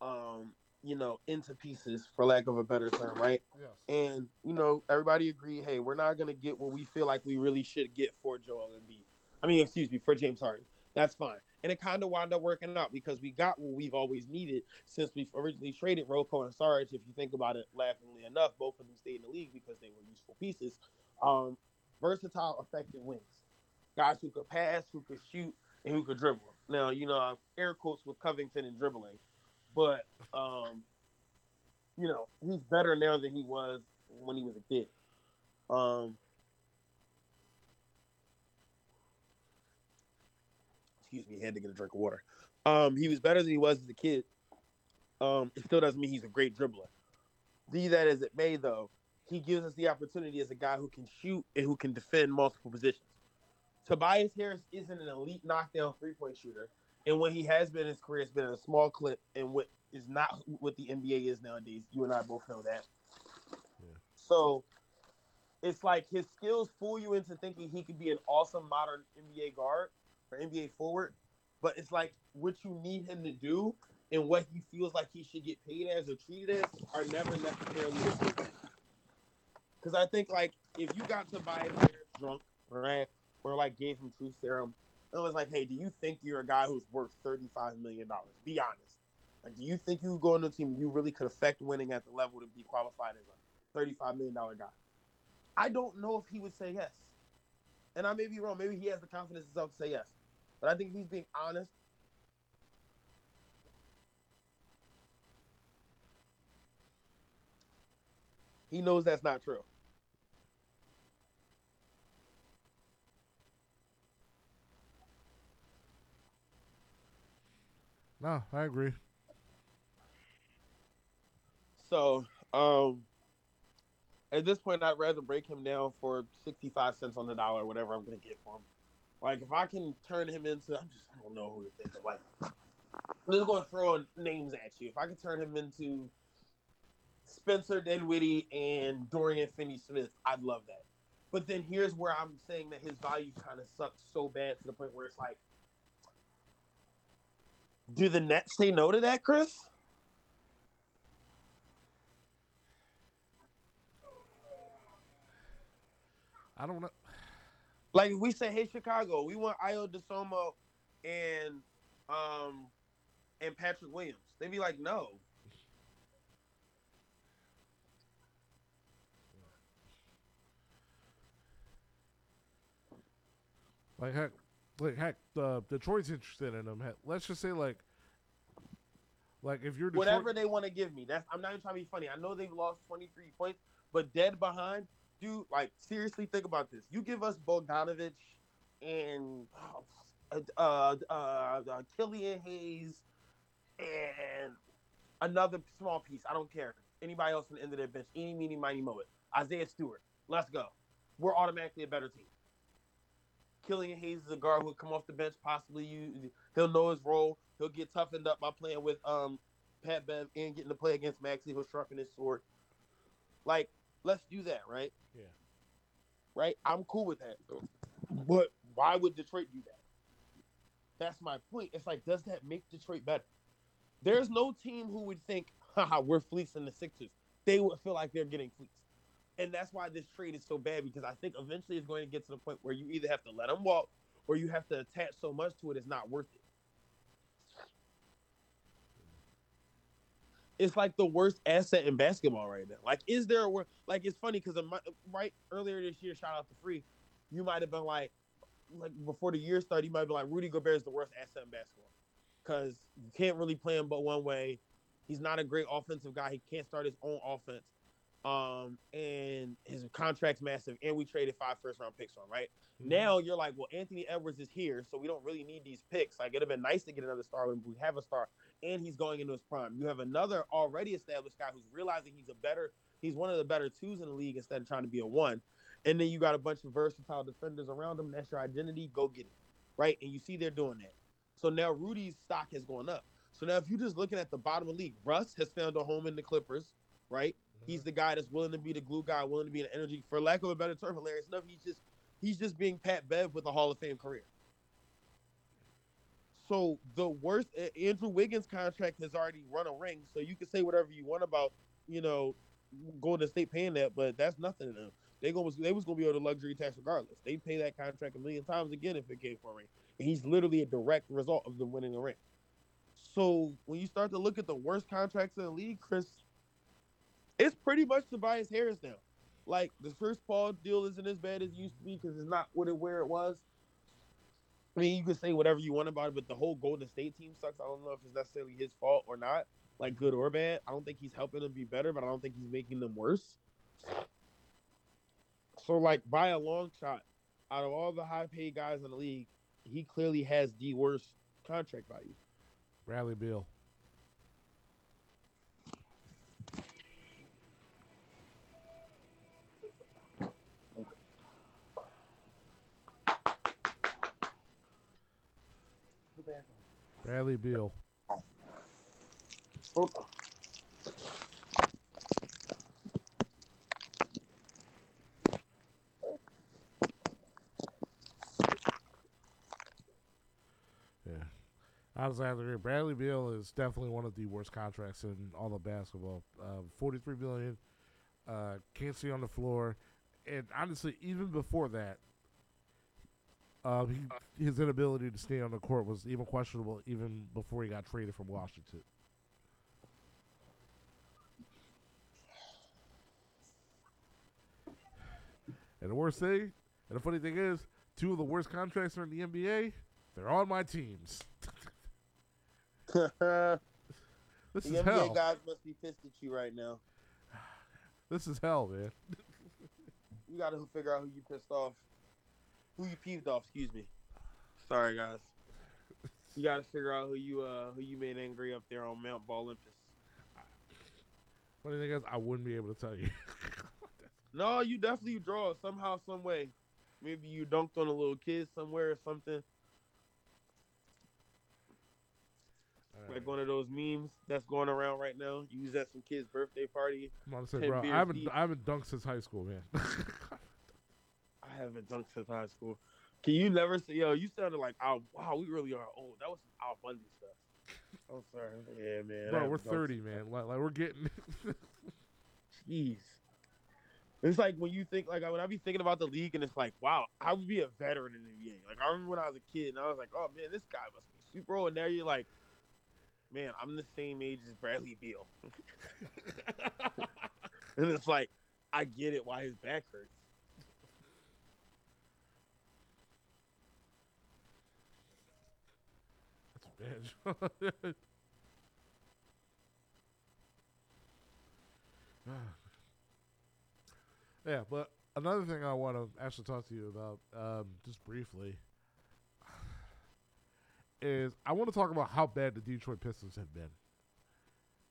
um, you know, into pieces for lack of a better term, right?
Yes.
And, you know, everybody agree, hey, we're not gonna get what we feel like we really should get for Joel Embiid. I mean, excuse me, for James Harden. That's fine. And it kind of wound up working out because we got what we've always needed since we've originally traded RoCo and Sarge. If you think about it, laughingly enough, both of them stayed in the league because they were useful pieces. Um, versatile, effective wings, guys who could pass, who could shoot, and who could dribble. Now, you know, air quotes with Covington and dribbling, but um, you know, he's better now than he was when he was a kid. Um, excuse me, had to get a drink of water. Um, he was better than he was as a kid. Um, it still doesn't mean he's a great dribbler. Be that as it may, though, he gives us the opportunity as a guy who can shoot and who can defend multiple positions. Tobias Harris isn't an elite knockdown three point shooter, and when he has been in his career, it's been in a small clip, and what is not what the NBA is nowadays. You and I both know that.
Yeah.
So it's like his skills fool you into thinking he could be an awesome modern NBA guard or NBA forward, but it's like what you need him to do and what he feels like he should get paid as or treated as are never necessarily the same. Because I think like if you got to buy a player drunk, right, or like gave him truth serum, and was like, hey, do you think you're a guy who's worth thirty five million dollars? Be honest. Like, do you think you go into a team you really could affect winning at the level to be qualified as a thirty five million dollar guy? I don't know if he would say yes. And I may be wrong. Maybe he has the confidence himself to say yes. But I think he's being honest, he knows that's not true.
No, I agree.
So, um, at this point, I'd rather break him down for 65 cents on the dollar, whatever I'm going to get for him. Like, if I can turn him into, I'm just, I don't know who think of. Like, I'm just going to throw names at you. If I can turn him into Spencer Dinwiddie and Dorian Finney Smith, I'd love that. But then here's where I'm saying that his value kind of sucks so bad to the point where it's like, do the Nets say no to that, Chris?
I don't know.
Like we say, "Hey, Chicago, we want Ayo Dosunmu and um and Patrick Williams," they'd be like, "No."
Like heck, like heck, uh, Detroit's interested in him. Heck, let's just say like, like if you're Detroit,
Whatever they want to give me. That's I'm not even trying to be funny. I know they've lost 23 points, but dead behind, dude. Like seriously, think about this. You give us Bogdanovich and uh, uh, uh, uh, Killian Hayes and another small piece. I don't care. Anybody else on the end of their bench, any, meeny, miny, mo it. Isaiah Stewart. Let's go. We're automatically a better team. Killian Hayes is a guard who'll come off the bench, possibly you he'll know his role. He'll get toughened up by playing with um Pat Bev and getting to play against Maxey who'll sharpen his sword. Like, let's do that, right?
Yeah.
Right? I'm cool with that. But why would Detroit do that? That's my point. It's like, does that make Detroit better? There's no team who would think, haha, we're fleecing the Sixers. They would feel like they're getting fleeced. And that's why this trade is so bad because I think eventually it's going to get to the point where you either have to let them walk or you have to attach so much to it it's not worth it. It's like the worst asset in basketball right now. Like, is there a wor- like? It's funny because right earlier this year, shout out to Free, you might have been like, like before the year started, you might be like, Rudy Gobert is the worst asset in basketball because you can't really play him but one way. He's not a great offensive guy. He can't start his own offense. Um, and his contract's massive, and we traded five first round picks on, right?
Mhm.
Now you're like, well, Anthony Edwards is here, so we don't really need these picks. Like it'd have been nice to get another star when we have a star, and he's going into his prime. You have another already established guy who's realizing he's a better, he's one of the better twos in the league instead of trying to be a one. And then you got a bunch of versatile defenders around him. That's your identity. Go get it, right? And you see they're doing that. So now Rudy's stock has gone up. So now if you're just looking at the bottom of the league, Russ has found a home in the Clippers, right? Mm-hmm. He's the guy that's willing to be the glue guy, willing to be an energy, for lack of a better term, hilarious enough. He's just he's just being Pat Bev with a Hall of Fame career. So the worst Andrew Wiggins contract has already run a ring. So you can say whatever you want about you know Golden State paying that, but that's nothing to them. They going they was gonna be able to luxury tax regardless. They pay that contract a million times again if it came for a ring. And he's literally a direct result of them winning the ring. So when you start to look at the worst contracts in the league, Chris, it's pretty much Tobias Harris now. Like the Chris Paul deal isn't as bad as it used to be because it's not what it where it was. I mean, you can say whatever you want about it, but the whole Golden State team sucks. I don't know if it's necessarily his fault or not, like good or bad. I don't think he's helping them be better, but I don't think he's making them worse. So, like by a long shot, out of all the high paid guys in the league, he clearly has the worst contract value.
Bradley Beal. Bradley Beal. Yeah. Honestly, I agree. Bradley Beal is definitely one of the worst contracts in all of basketball. Uh, Forty-three million. Uh, can't see on the floor, and honestly, even before that, uh, he, his inability to stay on the court was even questionable, even before he got traded from Washington. And the worst thing, and the funny thing is, two of the worst contracts are in the NBA. They're on my teams.
the
This is
NBA
hell.
guys must be pissed at you right now.
This is hell, man.
You got to figure out who you pissed off, who you peeved off. Excuse me. Sorry, guys. You got to figure out who you uh who you made angry up there on Mount Olympus.
Funny thing is, I wouldn't be able to tell you.
No, you definitely draw it somehow, some way. Maybe you dunked on a little kid somewhere or something. Like one of those memes that's going around right now. You use at some kid's birthday party.
I'm say, bro, I haven't,
deep.
I haven't dunked since high school, man.
I haven't dunked since high school. Can you never say, yo, you sounded like, oh, wow, we really are old. That was some Al Bundy stuff. I'm oh, sorry. Yeah, man.
Bro, we're 30, man. Like, like we're getting.
Jeez. It's like when you think, like, when I be thinking about the league and it's like, wow, I would be a veteran in the NBA. Like, I remember when I was a kid and I was like, oh, man, this guy must be super old. And now you're like, man, I'm the same age as Bradley Beal. and it's like, I get it why his back hurts.
Yeah, but another thing I want to actually talk to you about, um, just briefly, is I want to talk about how bad the Detroit Pistons have been.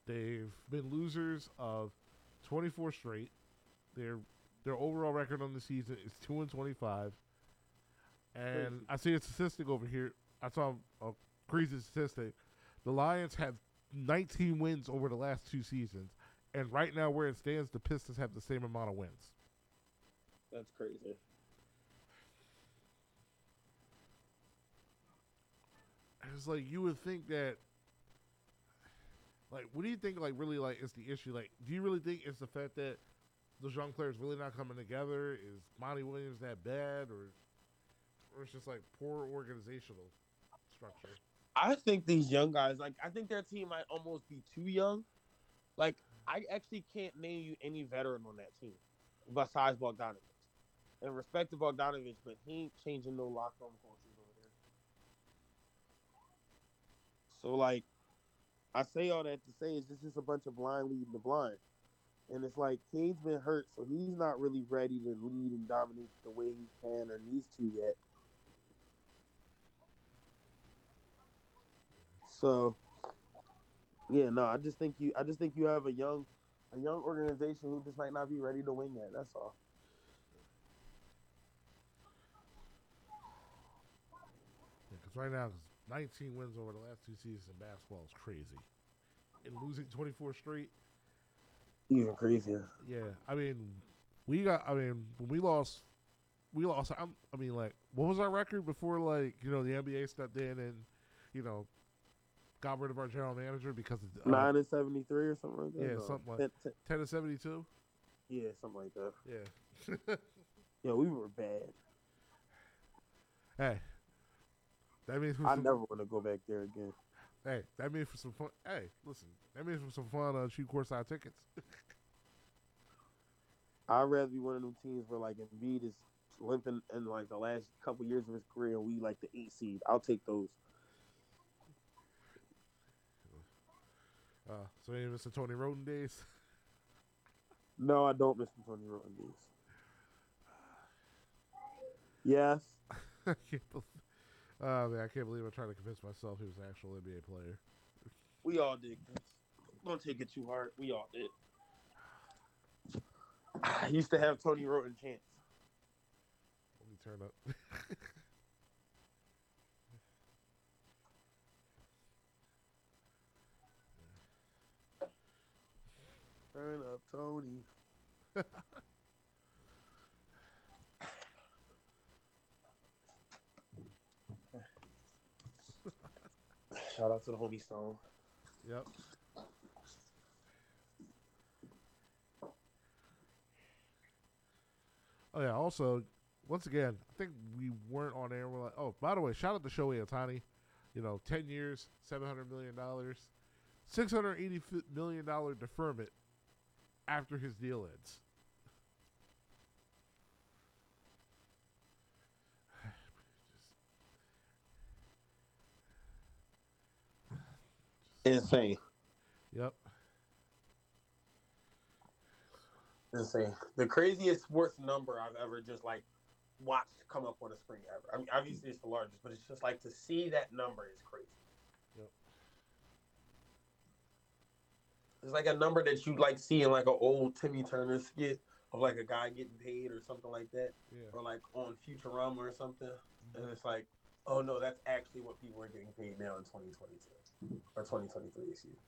They've been losers of 24 straight. Their their overall record on the season is two and 25. And
Crazy.
I see a statistic over here. I saw a crazy statistic. The Lions have 19 wins over the last two seasons, and right now, where it stands, the Pistons have the same amount of wins.
That's crazy.
It's like you would think that. Like, what do you think? Like, really, like, is the issue? Like, do you really think it's the fact that those young players really not coming together? Is Monty Williams that bad, or, or it's just like poor organizational structure?
I think these young guys, like I think their team might almost be too young. Like I actually can't name you any veteran on that team besides Bogdanovich. And respect to Bogdanovich, but he ain't changing no locker room cultures over there. So like, I say all that to say is this is a bunch of blind leading the blind. And it's like Cade's been hurt, so he's not really ready to lead and dominate the way he can or needs to yet. So, yeah, no, I just think you, I just think you have a young, a young organization who just might not be ready to win yet. That's all.
Because right now, 'cause 19 wins over the last two seasons in basketball is crazy, and losing 24 straight.
Even crazier.
Yeah, I mean, we got. I mean, when we lost, we lost. I'm, I mean, like, what was our record before? Like, you know, the NBA stepped in and, you know, got rid of our general manager because of uh,
Nine and seventy three or something like that.
Yeah,
No,
something like-
ten- ten-
ten to seventy two.
yeah, something like that.
Yeah.
Yeah, we were bad.
Hey, that means
I
some,
never want to go back there again.
hey, that means for some fun. Hey, listen, that means for some fun. Uh, shoot courtside tickets.
I'd rather be one of them teams where like Embiid is limping in like the last couple years of his career, and we like the eight seed. I'll take those.
Uh, so you miss the Tony Wroten days.
No, I don't miss the Tony Wroten days. Yes,
I can't believe. Oh man, I can't believe I tried to convince myself he was an actual NBA player.
we all did. Don't take it too hard. We all did. I used to have Tony Wroten chance.
Let me turn up.
Turn up, Tony. Shout out to the homie Stone.
Yep. Oh yeah. Also, once again, I think we weren't on air. We're like, oh, by the way, shout out to Shohei Ohtani. You know, ten years, seven hundred million dollars, six hundred eighty million dollar deferment after his deal ends.
Insane.
Yep.
Insane. The craziest sports number I've ever just like watched come up on a screen ever. I mean, obviously it's the largest, but it's just like to see that number is crazy. It's like a number that you like see in like an old Timmy Turner skit of like a guy getting paid or something like that,
Yeah.
or like on Futurama or something, and mm-hmm. it's like, oh no, that's actually what people are getting paid now in 2022 or 2023. Excuse me.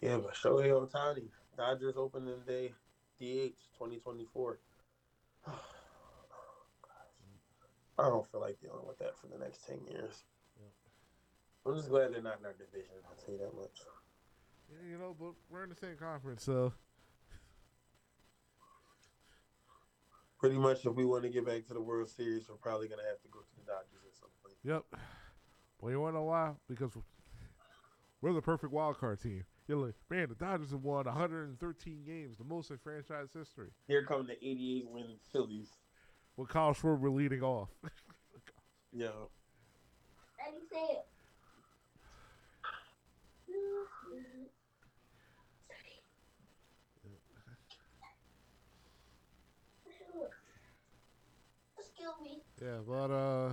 Yeah, but Shohei Ohtani, Dodgers opening day, DH 2024. I don't feel like dealing with that for the next 10 years. I'm just glad they're not in our division, I'll tell you that much.
Yeah, you know, but we're in the same conference, so
Pretty much, if we want to get back to the World Series, we're probably going to have to go to the Dodgers at some point.
Yep. Well, you want to know why? Because we're the perfect wild card team. You're like, man, the Dodgers have won 113 games, the most in franchise history.
Here come the 88 win Phillies.
With Kyle Schwarber leading off.
Yo.
Ready, say it. Just kill me,
yeah, but uh,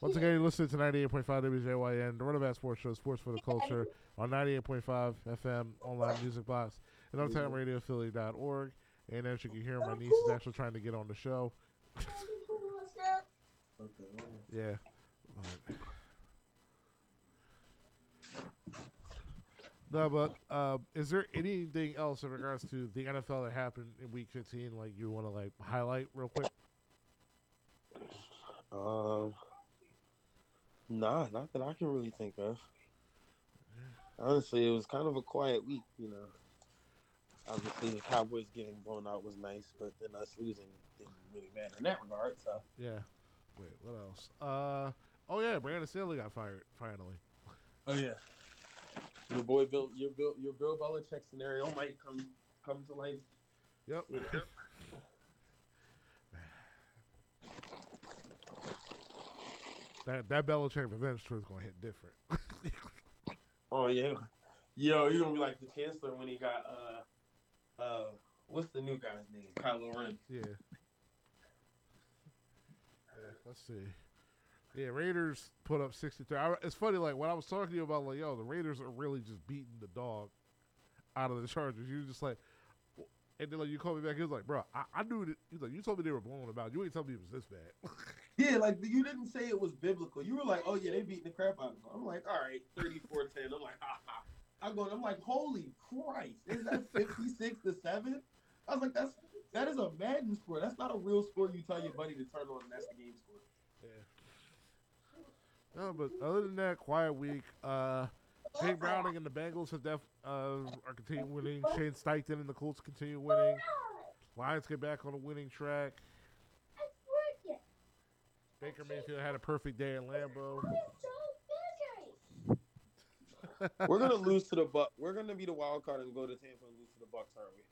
once again, you listen to 98.5 WJYN, the Run It Back Sports Show, Sports for the Culture, on 98.5 FM, online music box, and on uptownradiophilly.org. And as you can hear, my niece is actually trying to get on the show.
Daddy, what's up?
Yeah. No, but uh, is there anything else in regards to the NFL that happened in Week 15, like you want to like highlight real quick?
Um, nah, not that I can really think of. Honestly, it was kind of a quiet week, you know. Obviously, the Cowboys getting blown out was nice, but then us losing didn't really matter in that regard. So,
Yeah. Wait, what else? Uh, oh yeah, Brandon Staley got fired finally.
oh yeah, your boy Bill, your Bill, your Bill Belichick scenario might come come to life.
Yep. That that Belichick revenge tour is gonna hit different.
Oh yeah, yo, you're gonna be like the Chancellor when he got uh uh what's the new guy's name? Kylo Ren.
Yeah. Yeah, Let's see. Yeah, Raiders put up 63. I, it's funny, like, when I was talking to you about, like, yo, the Raiders are really just beating the dog out of the Chargers. You just like, and then, like, you called me back. He was like, bro, I, I knew that. He's like, you told me they were blowing about. You ain't tell me it was this bad.
Yeah, like you didn't say it was biblical. You were like, oh yeah, they beating the crap out of them. I'm like, all right, 34-10. I'm like, ha ha. I'm going. I'm like, holy Christ, is that 56 to seven? I was like, that's that is a Madden score. That's not a real score. You tell your buddy to turn on, that's the game score.
yeah. No, but other than that, quiet week. Uh, Jake Browning and the Bengals have def, uh, are continuing winning. Shane Steichen and the Colts continue winning. Lions get back on a winning track. Baker Mayfield had a perfect day in Lambeau.
We're gonna lose to the Buck. We're gonna be the wild card and go to Tampa and lose to the Bucks, aren't we?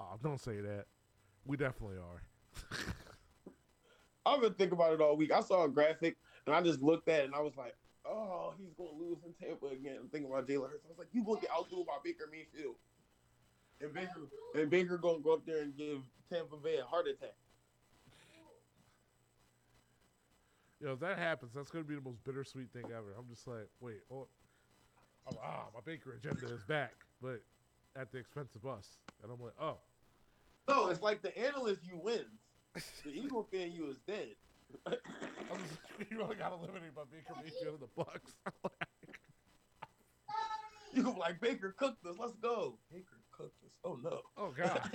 Oh, don't say that. We definitely are.
I've been thinking about it all week. I saw a graphic and I just looked at it and I was like, oh, he's gonna lose in Tampa again. I'm thinking about Jalen Hurts. I was like, you gonna get outdueled by Baker Mayfield. And Baker and Baker gonna go up there and give Tampa Bay a heart attack.
Yo, if that happens, that's going to be the most bittersweet thing ever. I'm just like, wait, oh, I'm, ah, my Baker agenda is back, but at the expense of us. And I'm like, oh,
No, it's like the analyst you wins. The Eagle fan you is dead.
I'm just, you really got to eliminate my Baker Mayfield in the Bucks.
You go like Baker cooked us. Let's go. Baker cooked us. Oh no.
oh God.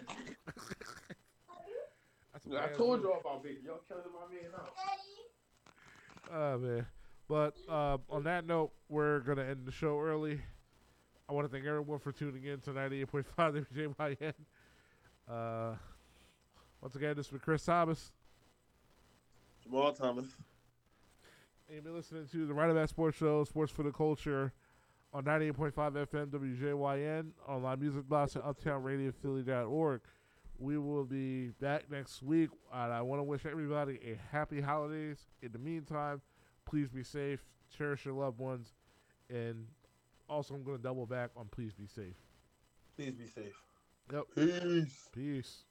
that's a
I
bad
told y'all about Baker. Y'all killing my man out.
Oh man. But uh, on that note, we're gonna end the show early. I want to thank everyone for tuning in to 98.5 WJYN. Uh, once again, this is Chris Thomas.
Jamal Thomas.
And you've been listening to the Run It Back Sports Show, Sports for the Culture, on 98.5 FM WJYN, online music blast at uptownradiophilly.org. We will be back next week, and I want to wish everybody a happy holidays. In the meantime, please be safe, cherish your loved ones, and also I'm going to double back on please be safe.
Please be safe.
Yep.
Peace.
Peace.